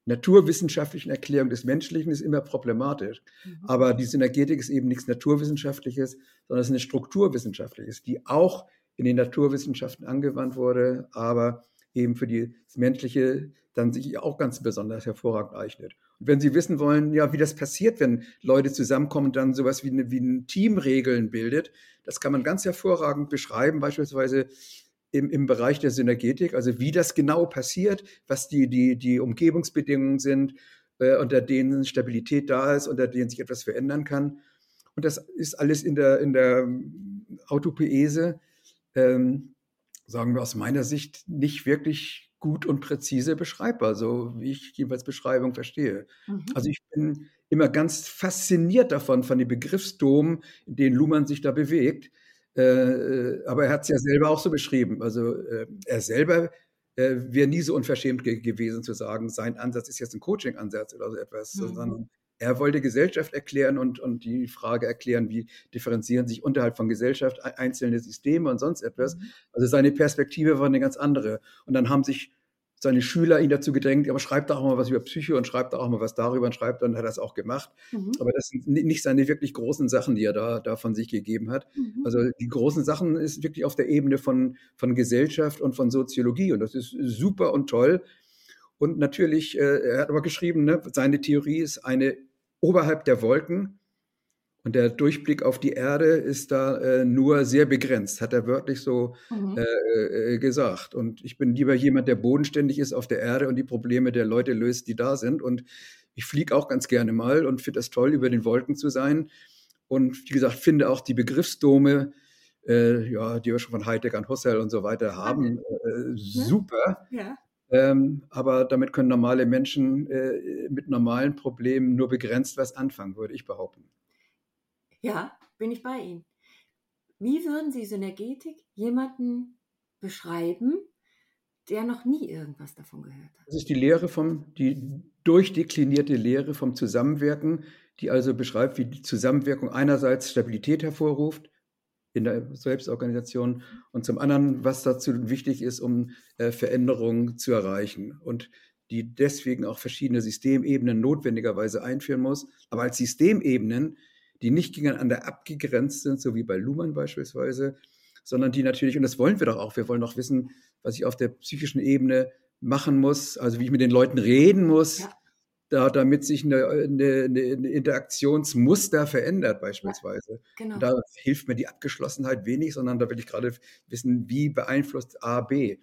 naturwissenschaftlichen Erklärung des Menschlichen ist immer problematisch. Mhm. Aber die Synergetik ist eben nichts Naturwissenschaftliches, sondern es ist eine Strukturwissenschaftliches, die auch in den Naturwissenschaften angewandt wurde, aber eben für das Menschliche dann sich auch ganz besonders hervorragend eignet. Und wenn Sie wissen wollen, ja, wie das passiert, wenn Leute zusammenkommen und dann sowas wie, eine, wie ein Team Regeln bildet, das kann man ganz hervorragend beschreiben, beispielsweise im, im Bereich der Synergetik, also wie das genau passiert, was die, die, die Umgebungsbedingungen sind, äh, unter denen Stabilität da ist, unter denen sich etwas verändern kann. Und das ist alles in der, in der Autopoese, ähm, sagen wir aus meiner Sicht, nicht wirklich gut und präzise beschreibbar, so wie ich jeweils Beschreibung verstehe. Mhm. Also ich bin immer ganz fasziniert davon, von den Begriffsdomen, in denen Luhmann sich da bewegt. Äh, äh, aber er hat es ja selber auch so beschrieben. Also äh, er selber äh, wäre nie so unverschämt ge gewesen zu sagen, sein Ansatz ist jetzt ein Coaching-Ansatz oder so etwas, mhm. sondern er wollte Gesellschaft erklären und, und die Frage erklären, wie differenzieren sich unterhalb von Gesellschaft einzelne Systeme und sonst etwas. Mhm. Also seine Perspektive war eine ganz andere. Und dann haben sich seine Schüler ihn dazu gedrängt, aber schreibt auch mal was über Psyche und schreibt auch mal was darüber und schreibt, und hat das auch gemacht. Mhm. Aber das sind nicht seine wirklich großen Sachen, die er da, da von sich gegeben hat. Mhm. Also die großen Sachen ist wirklich auf der Ebene von, von Gesellschaft und von Soziologie und das ist super und toll. Und natürlich, äh, er hat aber geschrieben, ne, seine Theorie ist eine oberhalb der Wolken und der Durchblick auf die Erde ist da äh, nur sehr begrenzt, hat er wörtlich so mhm. äh, äh, gesagt. Und ich bin lieber jemand, der bodenständig ist auf der Erde und die Probleme der Leute löst, die da sind. Und ich fliege auch ganz gerne mal und finde es toll, über den Wolken zu sein. Und wie gesagt, finde auch die Begriffsdome, äh, ja, die wir schon von Heidegger und Husserl und so weiter haben, äh, super. Ja. Ähm, aber damit können normale Menschen äh, mit normalen Problemen nur begrenzt was anfangen, würde ich behaupten. Ja, bin ich bei Ihnen. Wie würden Sie Synergetik jemanden beschreiben, der noch nie irgendwas davon gehört hat? Das ist die Lehre vom, die durchdeklinierte Lehre vom Zusammenwirken, die also beschreibt, wie die Zusammenwirkung einerseits Stabilität hervorruft in der Selbstorganisation. Und zum anderen, was dazu wichtig ist, um äh, Veränderungen zu erreichen und die deswegen auch verschiedene Systemebenen notwendigerweise einführen muss, aber als Systemebenen, die nicht gegeneinander abgegrenzt sind, so wie bei Luhmann beispielsweise, sondern die natürlich, und das wollen wir doch auch, wir wollen doch wissen, was ich auf der psychischen Ebene machen muss, also wie ich mit den Leuten reden muss, da, damit sich eine, eine, eine Interaktionsmuster verändert beispielsweise. Ja, genau. Da hilft mir die Abgeschlossenheit wenig, sondern da will ich gerade wissen, wie beeinflusst A, B.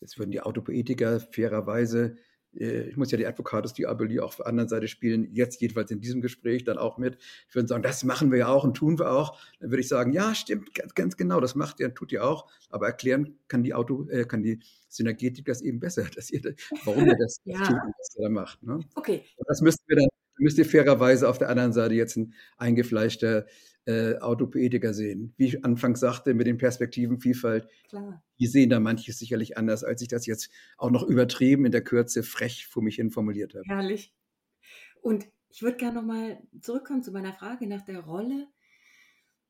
Jetzt würden die Autopoetiker fairerweise ich muss ja die Advocatus Diaboli auch auf der anderen Seite spielen, jetzt jedenfalls in diesem Gespräch dann auch mit. Ich würde sagen, das machen wir ja auch und tun wir auch. Dann würde ich sagen, ja, stimmt, ganz, ganz genau, das macht ihr, tut ihr auch. Aber erklären kann die Auto, äh, kann die Synergetik das eben besser, dass ihr, warum ihr das, ja. tut und was ihr da macht. Ne? Okay. Und das müssten wir dann, müsst ihr fairerweise auf der anderen Seite jetzt ein eingefleischter äh, Autopoetiker sehen. Wie ich anfangs sagte, mit den Perspektivenvielfalt, Klar. die sehen da manches sicherlich anders, als ich das jetzt auch noch übertrieben in der Kürze frech vor mich hin formuliert habe. Herrlich. Und ich würde gerne nochmal zurückkommen zu meiner Frage nach der Rolle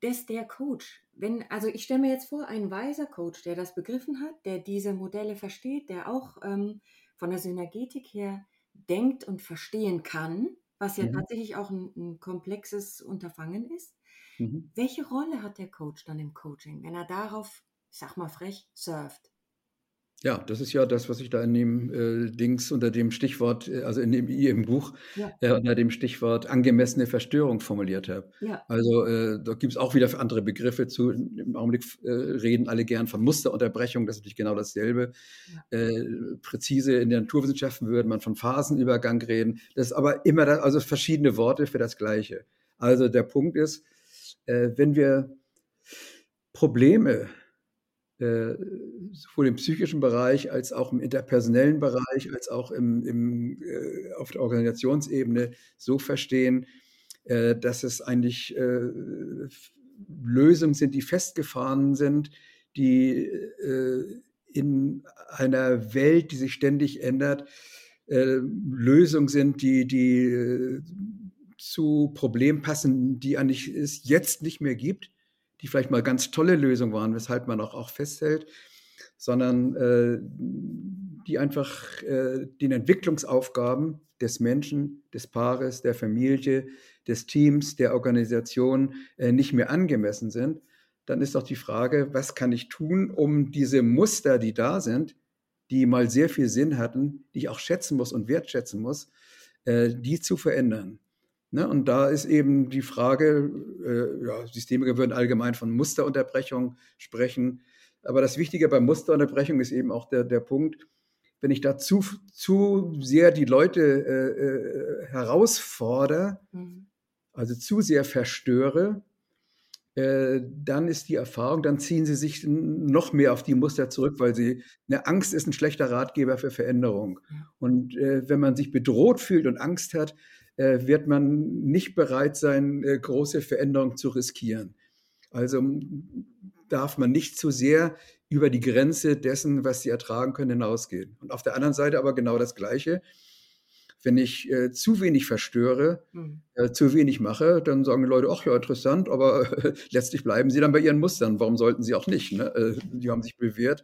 des der Coach. Wenn, also ich stelle mir jetzt vor, ein weiser Coach, der das begriffen hat, der diese Modelle versteht, der auch ähm, von der Synergetik her denkt und verstehen kann, was ja mhm. tatsächlich auch ein, ein komplexes Unterfangen ist. Mhm. Welche Rolle hat der Coach dann im Coaching, wenn er darauf, ich sag mal frech, surft? Ja, das ist ja das, was ich da in dem äh, Dings unter dem Stichwort, äh, also in dem Ihrem Buch, ja. äh, unter dem Stichwort angemessene Verstörung formuliert habe. Ja. Also äh, da gibt es auch wieder andere Begriffe zu. Im Augenblick äh, reden alle gern von Musterunterbrechung, das ist natürlich genau dasselbe. Ja. Äh, präzise in den Naturwissenschaften würde man von Phasenübergang reden. Das ist aber immer, da, also verschiedene Worte für das Gleiche. Also der Punkt ist, äh, wenn wir Probleme äh, sowohl im psychischen Bereich als auch im interpersonellen Bereich, als auch im, im, äh, auf der Organisationsebene so verstehen, äh, dass es eigentlich äh, Lösungen sind, die festgefahren sind, die äh, in einer Welt, die sich ständig ändert, Lösungen sind, die, die zu Problemen passen, die eigentlich es jetzt nicht mehr gibt, die vielleicht mal ganz tolle Lösungen waren, weshalb man auch, auch festhält, sondern äh, die einfach äh, den Entwicklungsaufgaben des Menschen, des Paares, der Familie, des Teams, der Organisation äh, nicht mehr angemessen sind, dann ist doch die Frage, was kann ich tun, um diese Muster, die da sind, die mal sehr viel Sinn hatten, die ich auch schätzen muss und wertschätzen muss, äh, die zu verändern. Ne? Und da ist eben die Frage, äh, ja, Systemiker würden allgemein von Musterunterbrechung sprechen. Aber das Wichtige bei Musterunterbrechung ist eben auch der, der Punkt, wenn ich da zu, zu sehr die Leute äh, äh, herausfordere, mhm. also zu sehr verstöre, äh, dann ist die Erfahrung, dann ziehen sie sich noch mehr auf die Muster zurück, weil sie, eine Angst ist ein schlechter Ratgeber für Veränderung. Und äh, wenn man sich bedroht fühlt und Angst hat, wird man nicht bereit sein, äh, große Veränderungen zu riskieren. Also darf man nicht zu sehr über die Grenze dessen, was sie ertragen können, hinausgehen. Und auf der anderen Seite aber genau das Gleiche. Wenn ich äh, zu wenig verstöre, mhm. äh, zu wenig mache, dann sagen die Leute, ach ja, interessant, aber äh, letztlich bleiben sie dann bei ihren Mustern. Warum sollten sie auch nicht? Ne? Äh, die haben sich bewährt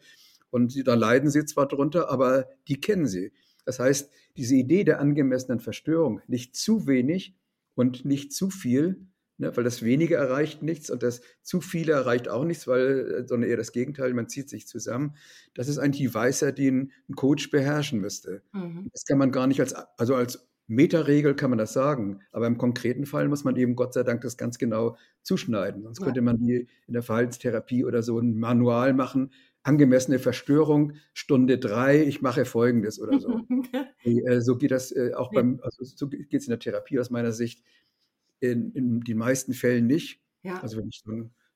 und da leiden sie zwar drunter, aber die kennen sie. Das heißt, diese Idee der angemessenen Verstörung, nicht zu wenig und nicht zu viel, ne, weil das Wenige erreicht nichts und das zu viele erreicht auch nichts, weil, sondern eher das Gegenteil, man zieht sich zusammen. Das ist eigentlich die Weisheit, die ein, Coach beherrschen müsste. Mhm. Das kann man gar nicht als, also als Metaregel kann man das sagen, aber im konkreten Fall muss man eben Gott sei Dank das ganz genau zuschneiden. Sonst ja. könnte man die in der Verhaltenstherapie oder so ein Manual machen, angemessene Verstörung, Stunde drei, ich mache Folgendes oder so. äh, so geht das äh, auch beim, also so geht es in der Therapie aus meiner Sicht in, in den meisten Fällen nicht. Ja. Also wenn ich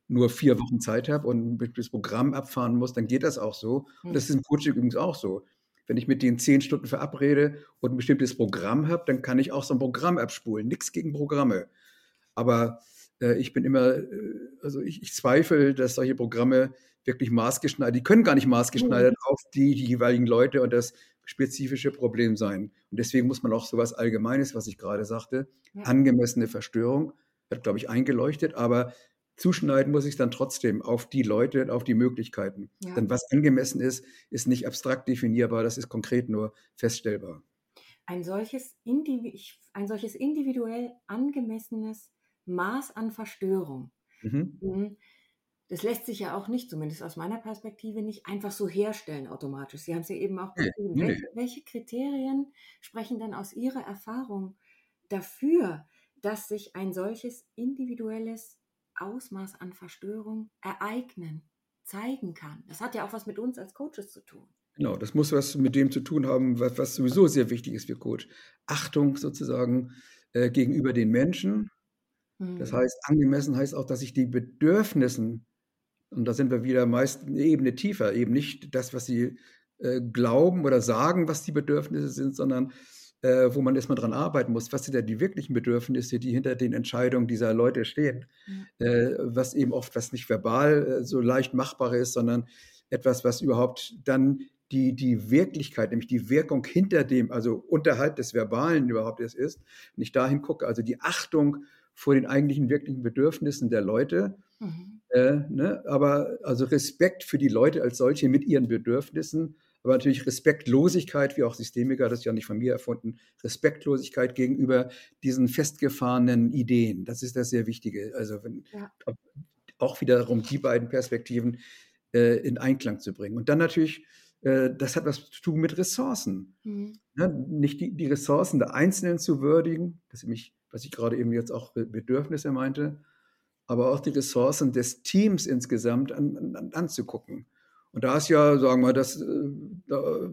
nur vier Wochen Zeit habe und ein bestimmtes Programm abfahren muss, dann geht das auch so. Und das ist im Coaching übrigens auch so. Wenn ich mit den zehn Stunden verabrede und ein bestimmtes Programm habe, dann kann ich auch so ein Programm abspulen. Nichts gegen Programme. Aber äh, ich bin immer, äh, also ich, ich zweifle, dass solche Programme wirklich maßgeschneidert, die können gar nicht maßgeschneidert mhm. auf die, die jeweiligen Leute und das spezifische Problem sein. Und deswegen muss man auch so etwas Allgemeines, was ich gerade sagte, ja. angemessene Verstörung, wird, glaube ich, eingeleuchtet, aber zuschneiden muss ich dann trotzdem auf die Leute, auf die Möglichkeiten. Ja. Denn was angemessen ist, ist nicht abstrakt definierbar, das ist konkret nur feststellbar. Ein solches, ein solches individuell angemessenes Maß an Verstörung. Mhm. mhm das lässt sich ja auch nicht, zumindest aus meiner Perspektive, nicht einfach so herstellen automatisch. Sie haben es ja eben auch beschrieben. Nee, welche, welche Kriterien sprechen dann aus Ihrer Erfahrung dafür, dass sich ein solches individuelles Ausmaß an Verstörung ereignen, zeigen kann? Das hat ja auch was mit uns als Coaches zu tun. Genau, das muss was mit dem zu tun haben, was, was sowieso sehr wichtig ist für Coach. Achtung sozusagen äh, gegenüber den Menschen. Das hm. heißt, angemessen heißt auch, dass ich die Bedürfnissen und da sind wir wieder meist eine Ebene tiefer, eben nicht das, was sie äh, glauben oder sagen, was die Bedürfnisse sind, sondern äh, wo man erstmal dran arbeiten muss. Was sind denn die wirklichen Bedürfnisse, die hinter den Entscheidungen dieser Leute stehen? Mhm. Äh, was eben oft was nicht verbal äh, so leicht machbar ist, sondern etwas, was überhaupt dann die, die Wirklichkeit, nämlich die Wirkung hinter dem, also unterhalb des Verbalen überhaupt ist, ist. Wenn ich dahin gucke, also die Achtung vor den eigentlichen wirklichen Bedürfnissen der Leute. Mhm. Äh, ne? Aber also Respekt für die Leute als solche mit ihren Bedürfnissen, aber natürlich Respektlosigkeit, wie auch Systemiker, das ist ja nicht von mir erfunden, Respektlosigkeit gegenüber diesen festgefahrenen Ideen. Das ist das sehr Wichtige. Also wenn, ja. auch wiederum die beiden Perspektiven äh, in Einklang zu bringen. Und dann natürlich äh, das hat was zu tun mit Ressourcen. Mhm. Ne? Nicht die, die, Ressourcen der Einzelnen zu würdigen, das ist nämlich, was ich gerade eben jetzt auch Bedürfnisse meinte, aber auch die Ressourcen des Teams insgesamt an, an, anzugucken. Und da ist ja, sagen wir, das, äh, da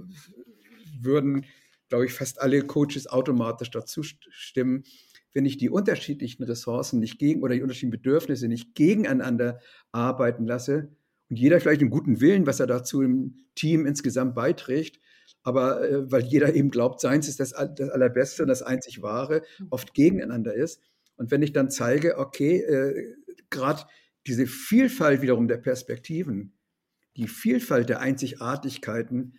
würden, glaube ich, fast alle Coaches automatisch dazu stimmen, wenn ich die unterschiedlichen Ressourcen nicht gegen oder die unterschiedlichen Bedürfnisse nicht gegeneinander arbeiten lasse, und jeder vielleicht einen guten Willen, was er dazu im Team insgesamt beiträgt, aber äh, weil jeder eben glaubt, seins ist das, das Allerbeste und das einzig Wahre, mhm. oft gegeneinander ist. Und wenn ich dann zeige, okay, äh, gerade diese Vielfalt wiederum der Perspektiven, die Vielfalt der Einzigartigkeiten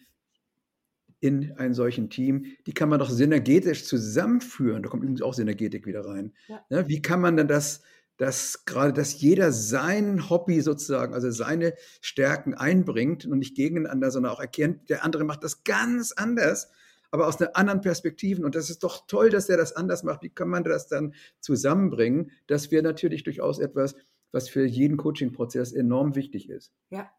in einem solchen Team, die kann man doch synergetisch zusammenführen. Da kommt übrigens auch Synergetik wieder rein. Ja. Ja, wie kann man denn das dass gerade, dass jeder sein Hobby sozusagen, also seine Stärken einbringt und nicht gegeneinander, sondern auch erkennt, der andere macht das ganz anders, aber aus einer anderen Perspektive. Und das ist doch toll, dass der das anders macht. Wie kann man das dann zusammenbringen? Das wäre natürlich durchaus etwas, was für jeden Coaching-Prozess enorm wichtig ist. Ja,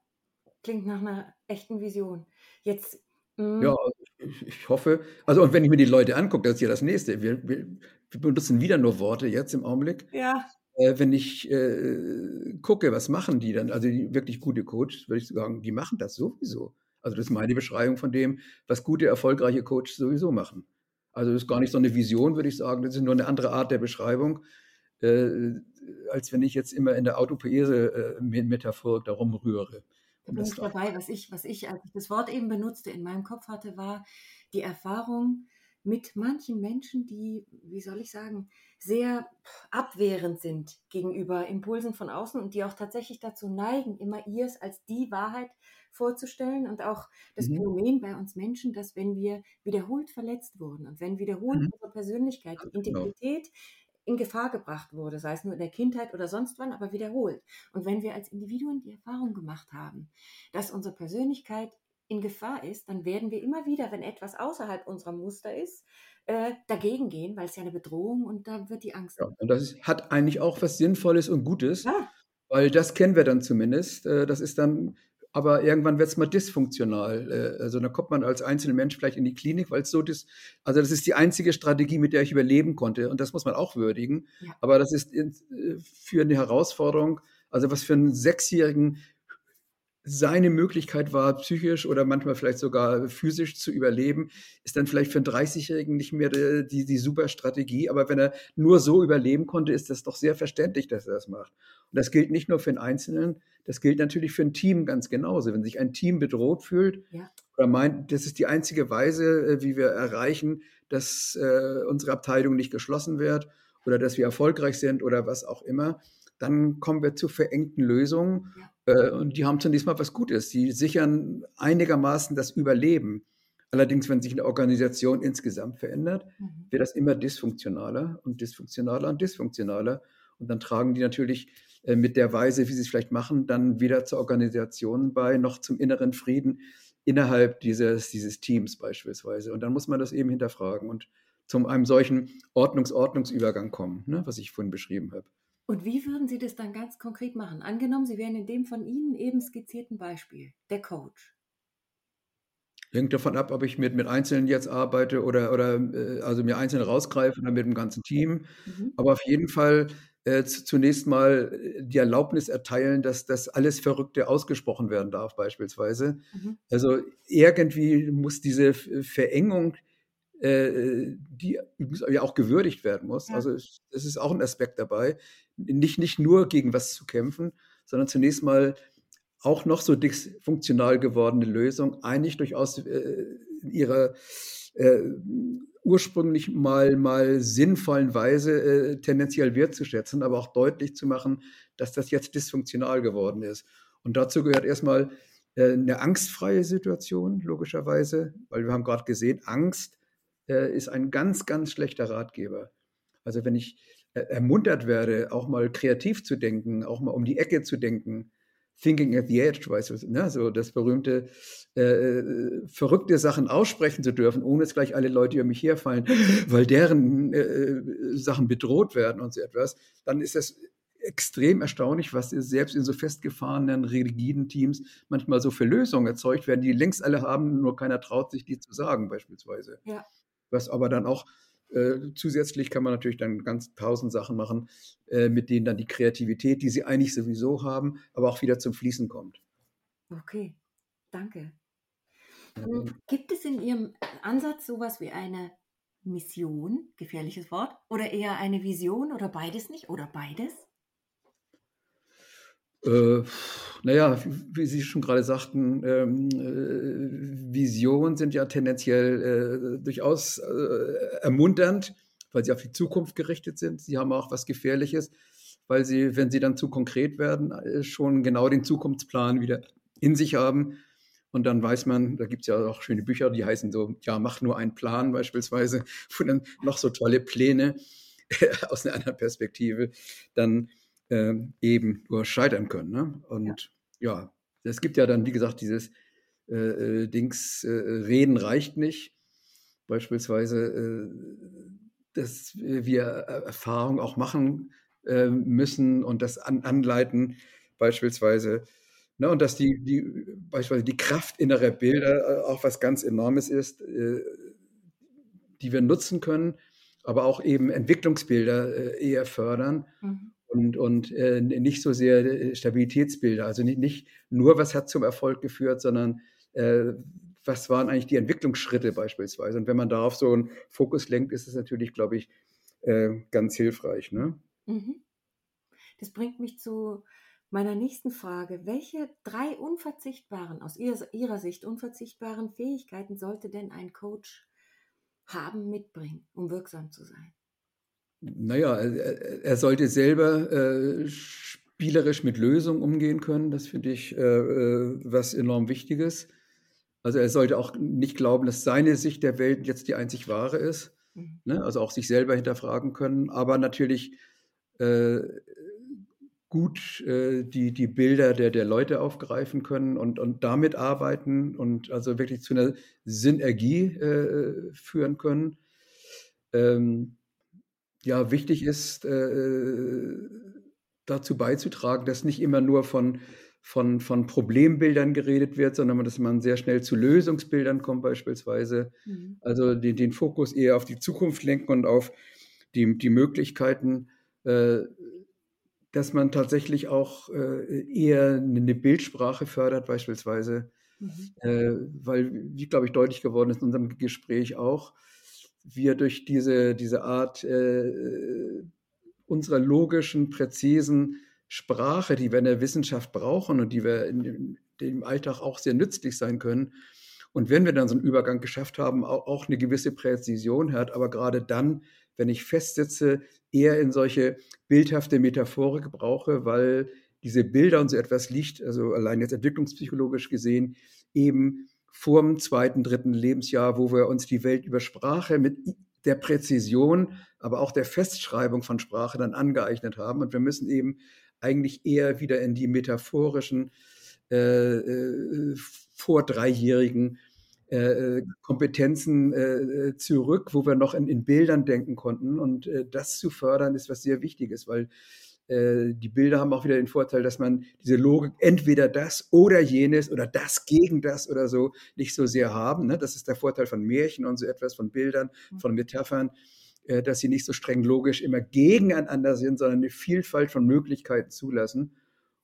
klingt nach einer echten Vision. Jetzt mm. ja, ich, ich, hoffe, also und wenn ich mir die Leute angucke, das ist ja das nächste. Wir, wir, wir benutzen wieder nur Worte jetzt im Augenblick. Ja äh, wenn ich äh, gucke, was machen die dann, also die wirklich gute Coaches, würde ich sagen, die machen das sowieso. Also das ist meine Beschreibung von dem, was gute, erfolgreiche Coaches sowieso machen. Also das ist gar nicht so eine Vision, würde ich sagen, das ist nur eine andere Art der Beschreibung, äh, als wenn ich jetzt immer in der Autopoese-Metaphor äh, darum rühre. Da bin ich dabei. Was ich, was ich, als ich das Wort eben benutzte, in meinem Kopf hatte, war die Erfahrung, mit manchen Menschen, die, wie soll ich sagen, sehr abwehrend sind gegenüber Impulsen von außen und die auch tatsächlich dazu neigen, immer ihrs als die Wahrheit vorzustellen und auch das mhm. Phänomen bei uns Menschen, dass wenn wir wiederholt verletzt wurden und wenn wiederholt mhm. unsere Persönlichkeit, die genau. Integrität in Gefahr gebracht wurde, sei es nur in der Kindheit oder sonst wann, aber wiederholt. Und wenn wir als Individuen die Erfahrung gemacht haben, dass unsere Persönlichkeit in Gefahr ist, dann werden wir immer wieder, wenn etwas außerhalb unserer Muster ist, äh, dagegen gehen, weil es ja eine Bedrohung und da wird die Angst. Ja, und das ist, hat eigentlich auch was Sinnvolles und Gutes, ja. weil das kennen wir dann zumindest. Äh, das ist dann, aber irgendwann wird es mal dysfunktional. Äh, also da kommt man als einzelner Mensch vielleicht in die Klinik, weil es so ist. Also das ist die einzige Strategie, mit der ich überleben konnte und das muss man auch würdigen. Ja. Aber das ist äh, für eine Herausforderung, also was für einen Sechsjährigen seine Möglichkeit war, psychisch oder manchmal vielleicht sogar physisch zu überleben, ist dann vielleicht für einen 30-Jährigen nicht mehr die, die, die super Strategie. Aber wenn er nur so überleben konnte, ist das doch sehr verständlich, dass er das macht. Und das gilt nicht nur für den Einzelnen, das gilt natürlich für ein Team ganz genauso. Wenn sich ein Team bedroht fühlt ja. oder meint, das ist die einzige Weise, äh, wie wir erreichen, dass äh, unsere Abteilung nicht geschlossen wird oder dass wir erfolgreich sind oder was auch immer, dann kommen wir zu verengten Lösungen. Ja. Äh, und die haben zunächst mal was Gutes. Sie sichern einigermaßen das Überleben. Allerdings, wenn sich eine Organisation insgesamt verändert, mhm. wird das immer dysfunktionaler und dysfunktionaler und dysfunktionaler. Und dann tragen die natürlich äh, mit der Weise, wie sie es vielleicht machen, dann wieder zur Organisation bei, noch zum inneren Frieden innerhalb dieses, dieses Teams beispielsweise. Und dann muss man das eben hinterfragen und zu einem solchen Ordnungs-Ordnungsübergang kommen, ne, was ich vorhin beschrieben habe. Und wie würden Sie das dann ganz konkret machen? Angenommen, Sie wären in dem von Ihnen eben skizzierten Beispiel der Coach. Hängt davon ab, ob ich mit, mit Einzelnen jetzt arbeite oder, oder äh, also mir Einzelne rausgreife oder mit dem ganzen Team. Mhm. Aber auf jeden Fall äh, zunächst mal äh, die Erlaubnis erteilen, dass das alles Verrückte ausgesprochen werden darf, beispielsweise. Mhm. Also irgendwie muss diese Verengung, äh, die ja auch gewürdigt werden muss. Ja. Also es ist auch ein Aspekt dabei, nicht, nicht nur gegen was zu kämpfen, sondern zunächst mal auch noch so dysfunktional gewordene Lösung eigentlich durchaus äh, in ihrer äh, ursprünglich mal, mal sinnvollen Weise äh, tendenziell wertzuschätzen, aber auch deutlich zu machen, dass das jetzt dysfunktional geworden ist. Und dazu gehört erstmal äh, eine angstfreie Situation, logischerweise, weil wir haben gerade gesehen, Angst äh, ist ein ganz, ganz schlechter Ratgeber. Also wenn ich ermuntert werde, auch mal kreativ zu denken, auch mal um die Ecke zu denken, Thinking at the Edge, weißt du, ne? so das berühmte, äh, verrückte Sachen aussprechen zu dürfen, ohne dass gleich alle Leute über mich herfallen, weil deren äh, Sachen bedroht werden und so etwas, dann ist das extrem erstaunlich, was selbst in so festgefahrenen, rigiden Teams manchmal so für Lösungen erzeugt werden, die längst alle haben, nur keiner traut sich, die zu sagen, beispielsweise. Ja. Was aber dann auch äh, zusätzlich kann man natürlich dann ganz tausend Sachen machen, äh, mit denen dann die Kreativität, die sie eigentlich sowieso haben, aber auch wieder zum Fließen kommt. Okay, danke. Ja. Gibt es in Ihrem Ansatz sowas wie eine Mission, gefährliches Wort, oder eher eine Vision oder beides nicht oder beides? Äh, naja, wie Sie schon gerade sagten, ähm, äh, Visionen sind ja tendenziell äh, durchaus äh, ermunternd, weil sie auf die Zukunft gerichtet sind. Sie haben auch was Gefährliches, weil sie, wenn sie dann zu konkret werden, schon genau den Zukunftsplan wieder in sich haben. Und dann weiß man, da gibt es ja auch schöne Bücher, die heißen so, ja, mach nur einen Plan beispielsweise, wo dann noch so tolle Pläne aus einer anderen Perspektive dann äh, eben nur scheitern können. Ne? Und ja. ja, es gibt ja dann, wie gesagt, dieses äh, äh Dings, äh, Reden reicht nicht. Beispielsweise, äh, dass wir Erfahrung auch machen äh, müssen und das an, anleiten, beispielsweise. Ne, und dass die, die, beispielsweise die Kraft innerer Bilder auch was ganz Enormes ist, die wir nutzen können, aber auch eben Entwicklungsbilder eher fördern. Mhm und, und äh, nicht so sehr äh, Stabilitätsbilder. Also nicht, nicht nur, was hat zum Erfolg geführt, sondern äh, was waren eigentlich die Entwicklungsschritte beispielsweise. Und wenn man darauf so einen Fokus lenkt, ist es natürlich, glaube ich, äh, ganz hilfreich. Ne? Mhm. Das bringt mich zu meiner nächsten Frage. Welche drei unverzichtbaren, aus Ihrer, Ihrer Sicht unverzichtbaren Fähigkeiten sollte denn ein Coach haben, mitbringen, um wirksam zu sein? Naja, er sollte selber äh, spielerisch mit Lösungen umgehen können. Das finde ich äh, äh, was enorm Wichtiges. Also er sollte auch nicht glauben, dass seine Sicht der Welt jetzt die einzig wahre ist. Mhm. Ne? Also auch sich selber hinterfragen können, aber natürlich äh, gut äh, die, die Bilder der, der Leute aufgreifen können und, und damit arbeiten und also wirklich zu einer Synergie äh, führen können. Ähm, ja, wichtig ist, äh, dazu beizutragen, dass nicht immer nur von, von, von Problembildern geredet wird, sondern dass man sehr schnell zu Lösungsbildern kommt beispielsweise. Mhm. Also den, den Fokus eher auf die Zukunft lenken und auf die, die Möglichkeiten, äh, dass man tatsächlich auch äh, eher eine Bildsprache fördert beispielsweise. Mhm. Äh, weil, wie glaube ich deutlich geworden ist in unserem Gespräch auch, wir durch diese, diese Art äh, unserer logischen, präzisen Sprache, die wir in der Wissenschaft brauchen und die wir in dem, dem Alltag auch sehr nützlich sein können. Und wenn wir dann so einen Übergang geschafft haben, auch, auch eine gewisse Präzision hat, aber gerade dann, wenn ich festsitze, eher in solche bildhafte Metaphorik brauche, weil diese Bilder und so etwas liegt, also allein jetzt entwicklungspsychologisch gesehen, eben vor dem zweiten, dritten Lebensjahr, wo wir uns die Welt über Sprache mit der Präzision, aber auch der Festschreibung von Sprache dann angeeignet haben. Und wir müssen eben eigentlich eher wieder in die metaphorischen, äh, äh, vor dreijährigen äh, Kompetenzen äh, zurück, wo wir noch in, in, Bildern denken konnten. Und äh, das zu fördern ist was sehr Wichtiges, weil äh, die Bilder haben auch wieder den Vorteil, dass man diese Logik entweder das oder jenes oder das gegen das oder so nicht so sehr haben. Ne? Das ist der Vorteil von Märchen und so etwas, von Bildern, mhm. von Metaphern, äh, dass sie nicht so streng logisch immer gegeneinander sind, sondern eine Vielfalt von Möglichkeiten zulassen.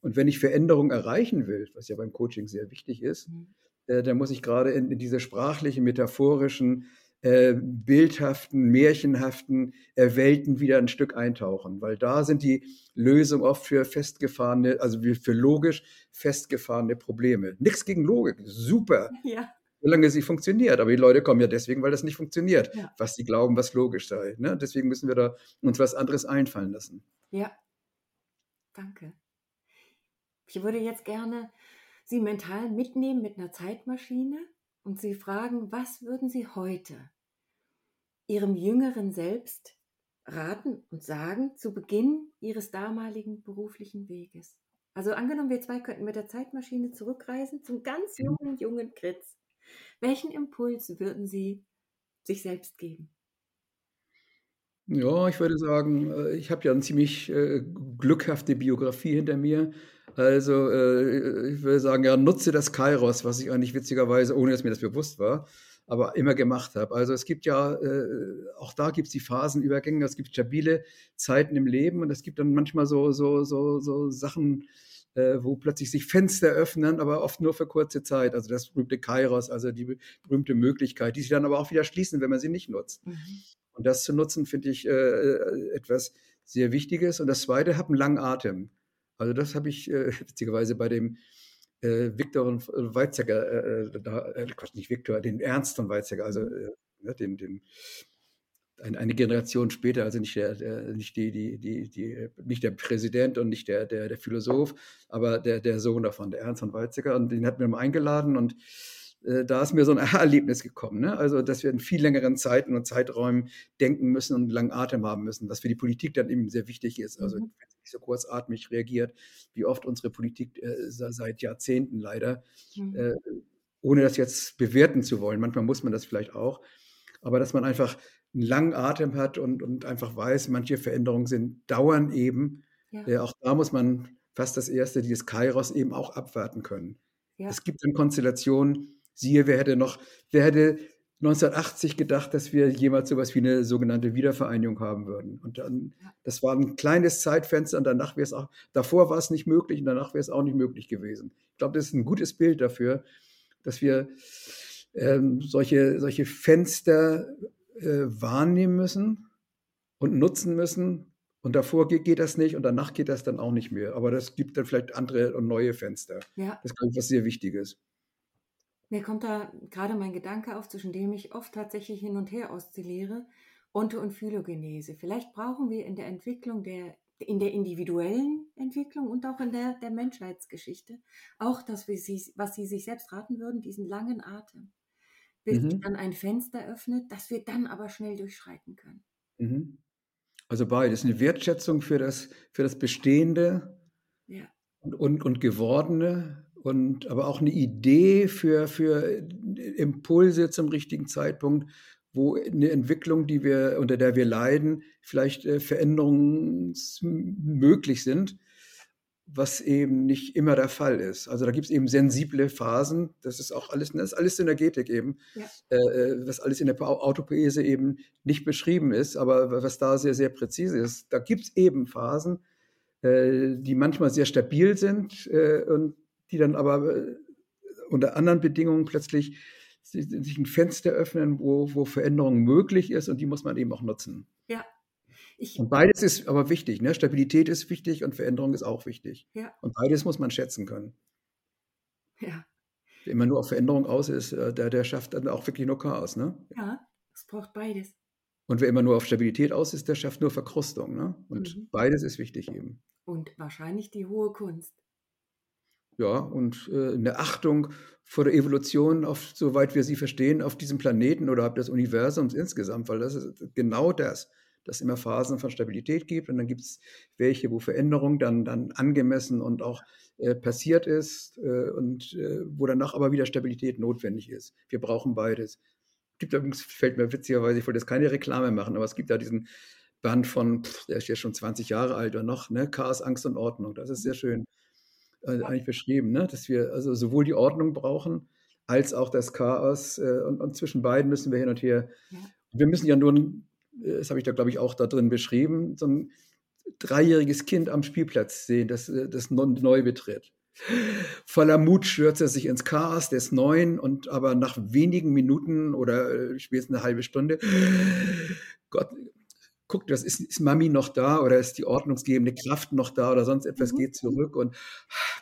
Und wenn ich Veränderung erreichen will, was ja beim Coaching sehr wichtig ist, mhm. äh, dann muss ich gerade in, in diese sprachlichen, metaphorischen, äh, bildhaften, märchenhaften äh, Welten wieder ein Stück eintauchen, weil da sind die Lösungen oft für festgefahrene, also für logisch festgefahrene Probleme. Nichts gegen Logik, super. Ja. Solange sie funktioniert. Aber die Leute kommen ja deswegen, weil das nicht funktioniert, ja. was sie glauben, was logisch sei. Ne? Deswegen müssen wir da uns was anderes einfallen lassen. Ja, danke. Ich würde jetzt gerne Sie mental mitnehmen mit einer Zeitmaschine und Sie fragen, was würden Sie heute Ihrem jüngeren Selbst raten und sagen zu Beginn Ihres damaligen beruflichen Weges? Also angenommen, wir zwei könnten mit der Zeitmaschine zurückreisen zum ganz mhm. jungen, jungen Kritz. Welchen Impuls würden Sie sich selbst geben? Ja, ich würde sagen, äh, ich habe ja eine ziemlich äh, glückhafte Biografie hinter mir. Also äh, ich würde sagen, ja, nutze das Kairos, was ich eigentlich witzigerweise, ohne dass mir das bewusst war, aber immer gemacht habe. Also es gibt ja, äh, auch da gibt es die Phasenübergänge, es gibt stabile Zeiten im Leben und es gibt dann manchmal so, so, so, so Sachen, äh, wo plötzlich sich Fenster öffnen, aber oft nur für kurze Zeit. Also das berühmte Kairos, also die berühmte Möglichkeit, die sich dann aber auch wieder schließen, wenn man sie nicht nutzt. Mhm. Und das zu nutzen, finde ich äh, äh, etwas sehr Wichtiges. Und das Zweite, habe einen langen Atem. Also das habe ich äh, witzigerweise bei dem äh, Viktor und Weizsäcker, äh, äh da, äh, Quatsch, nicht Viktor, den Ernst von Weizsäcker, also mhm. äh, ne, den, den ein, eine Generation später, also nicht der, der, nicht die, die, die, die, nicht der Präsident und nicht der, der, der Philosoph, aber der, der Sohn davon, der Ernst von Weizsäcker. Und den hat mir mal eingeladen und äh, da ist mir so ein Erlebnis gekommen. Ne? Also, dass wir in viel längeren Zeiten und Zeiträumen denken müssen und einen langen Atem haben müssen, was für die Politik dann eben sehr wichtig ist. Also, mhm. wenn sie nicht so kurzatmig reagiert, wie oft unsere Politik äh, seit Jahrzehnten leider, mhm. äh, ohne das jetzt bewerten zu wollen. Manchmal muss man das vielleicht auch. Aber dass man einfach einen langen Atem hat und, und einfach weiß, manche Veränderungen sind, dauern eben. Ja. Äh, auch da muss man fast das erste, dieses Kairos eben auch abwarten können. Ja. Es gibt dann Konstellationen, Siehe, wer hätte noch, wer hätte 1980 gedacht, dass wir jemals sowas wie eine sogenannte Wiedervereinigung haben würden. Und dann, das war ein kleines Zeitfenster und danach wäre es auch, davor war es nicht möglich und danach wäre es auch nicht möglich gewesen. Ich glaube, das ist ein gutes Bild dafür, dass wir ähm, solche, solche Fenster äh, wahrnehmen müssen und nutzen müssen. Und davor geht, geht, das nicht und danach geht das dann auch nicht mehr. Aber das gibt dann vielleicht andere und neue Fenster. Ja. Das ist, glaube ich, was sehr Wichtiges. Mir kommt da gerade mein Gedanke auf, zwischen dem ich oft tatsächlich hin und her oszilliere, Onto- und Phylogenese. Vielleicht brauchen wir in der Entwicklung der, in der individuellen Entwicklung und auch in der, der Menschheitsgeschichte auch das, was Sie sich selbst raten würden, diesen langen Atem, bis mhm. sich dann ein Fenster öffnet, das wir dann aber schnell durchschreiten können. Mhm. Also beides, eine Wertschätzung für das, für das Bestehende ja. und, und, und Gewordene und aber auch eine Idee für, für Impulse zum richtigen Zeitpunkt, wo eine Entwicklung, die wir, unter der wir leiden, vielleicht äh, veränderungsmöglich sind, was eben nicht immer der Fall ist. Also da gibt es eben sensible Phasen, das ist auch alles, das ist alles Synergetik eben, ja. äh, äh was alles in der Autopoese eben nicht beschrieben ist, aber was da sehr, sehr präzise ist. Da gibt es eben Phasen, äh, die manchmal sehr stabil sind äh, und die dann aber äh, unter anderen Bedingungen plötzlich sich ein Fenster öffnen, wo, wo Veränderung möglich ist und die muss man eben auch nutzen. Ja. Ich, und beides ist aber wichtig. Ne? Stabilität ist wichtig und Veränderung ist auch wichtig. Ja. Und beides muss man schätzen können. Ja. Wer immer nur auf Veränderung aus ist, äh, der, der schafft dann auch wirklich nur Chaos. Ne? Ja, es braucht beides. Und wer immer nur auf Stabilität aus ist, der schafft nur Verkrustung. Ne? Und mhm. beides ist wichtig eben. Und wahrscheinlich die hohe Kunst. Ja, und äh, eine Achtung vor der Evolution, auf, soweit wir sie verstehen, auf diesem Planeten oder des Universums insgesamt, weil das ist genau das, dass es immer Phasen von Stabilität gibt und dann gibt es welche, wo Veränderung dann, dann angemessen und auch äh, passiert ist äh, und äh, wo danach aber wieder Stabilität notwendig ist. Wir brauchen beides. Gibt übrigens, fällt mir witzigerweise, ich wollte jetzt keine Reklame machen, aber es gibt da diesen Band von, pff, der ist ja schon 20 Jahre alt oder noch, ne? Chaos, Angst und Ordnung. Das ist sehr schön äh, eigentlich beschrieben, ne? dass wir also sowohl die Ordnung brauchen als auch das Chaos äh, und, und, zwischen beiden müssen wir hin und her. Ja. Wir müssen ja nur, äh, das habe ich da glaube ich auch da drin beschrieben, so ein dreijähriges Kind am Spielplatz sehen, das, äh, das neu betritt. Voller Mut stürzt er sich ins Chaos, der ist neun und aber nach wenigen Minuten oder äh, spätestens eine halbe Stunde, Gott, guckt, das ist, ist Mami noch da oder ist die ordnungsgebende Kraft noch da oder sonst etwas mhm. geht zurück und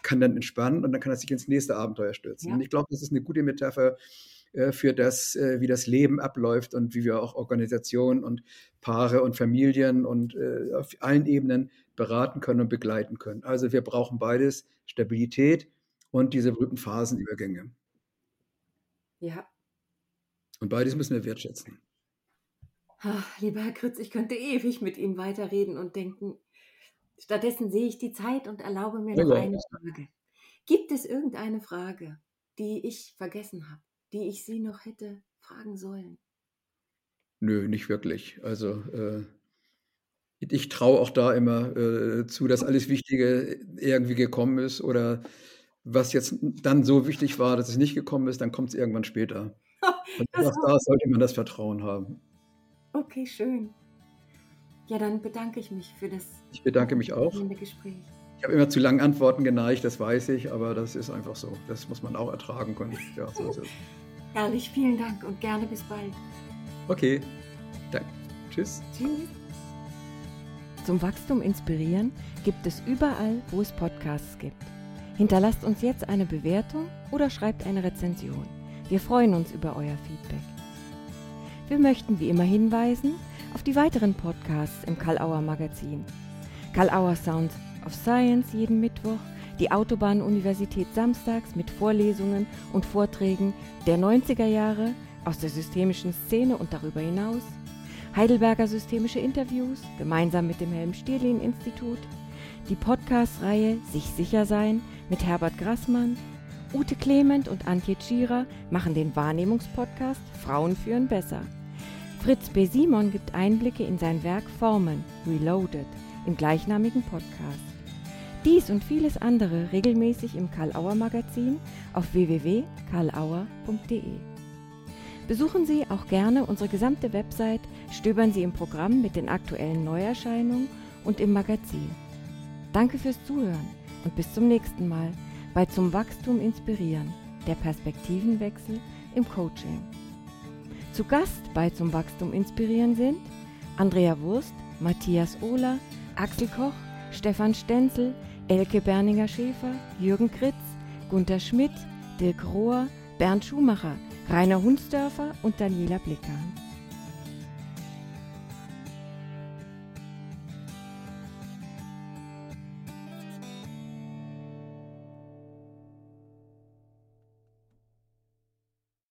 kann dann entspannen und dann kann er sich ins nächste Abenteuer stürzen. Ja. Und ich glaube, das ist eine gute Metapher äh, für das, äh, wie das Leben abläuft und wie wir auch Organisationen und Paare und Familien und äh, auf allen Ebenen beraten können und begleiten können. Also wir brauchen beides, Stabilität und diese berühmten Phasenübergänge. Ja. Und beides müssen wir wertschätzen. Ach, lieber Herr Kritz, ich könnte ewig mit Ihnen weiterreden und denken. Stattdessen sehe ich die Zeit und erlaube mir noch ja, eine Frage. Gibt es irgendeine Frage, die ich vergessen habe, die ich Sie noch hätte fragen sollen? Nö, nicht wirklich. Also äh, ich traue auch da immer äh, zu, dass alles Wichtige irgendwie gekommen ist oder was jetzt dann so wichtig war, dass es nicht gekommen ist, dann kommt es irgendwann später. Und auch da sollte man das Vertrauen haben. Okay, schön. Ja, dann bedanke ich mich für das ich bedanke mich auch. Gespräch. Ich habe immer zu langen Antworten geneigt, das weiß ich, aber das ist einfach so. Das muss man auch ertragen können. Ja, so ist es. Herrlich, vielen Dank und gerne bis bald. Okay, danke. Tschüss. Tschüss. Zum Wachstum inspirieren gibt es überall, wo es Podcasts gibt. Hinterlasst uns jetzt eine Bewertung oder schreibt eine Rezension. Wir freuen uns über euer Feedback. Wir möchten wie immer hinweisen auf die weiteren Podcasts im Karl-Auer Magazin. Karl-Auer Sounds of Science jeden Mittwoch, die Autobahn-Universität samstags mit Vorlesungen und Vorträgen der 90er Jahre aus der systemischen Szene und darüber hinaus, Heidelberger Systemische Interviews gemeinsam mit dem Helm-Stierlin-Institut, die Podcast-Reihe Sich sicher sein mit Herbert Grassmann Ute Clement und Antje Tschira machen den Wahrnehmungspodcast Frauen führen besser. Fritz B. Simon gibt Einblicke in sein Werk Formen, Reloaded, im gleichnamigen Podcast. Dies und vieles andere regelmäßig im Karl-Auer Magazin auf www.karlauer.de. Besuchen Sie auch gerne unsere gesamte Website, stöbern Sie im Programm mit den aktuellen Neuerscheinungen und im Magazin. Danke fürs Zuhören und bis zum nächsten Mal bei Zum Wachstum inspirieren, der Perspektivenwechsel im Coaching. Zu Gast bei Zum Wachstum inspirieren sind Andrea Wurst, Matthias Ohler, Axel Koch, Stefan Stenzel, Elke Berninger-Schäfer, Jürgen Kritz, Gunther Schmidt, Dirk Rohr, Bernd Schumacher, Rainer Hunsdörfer und Daniela Blickern.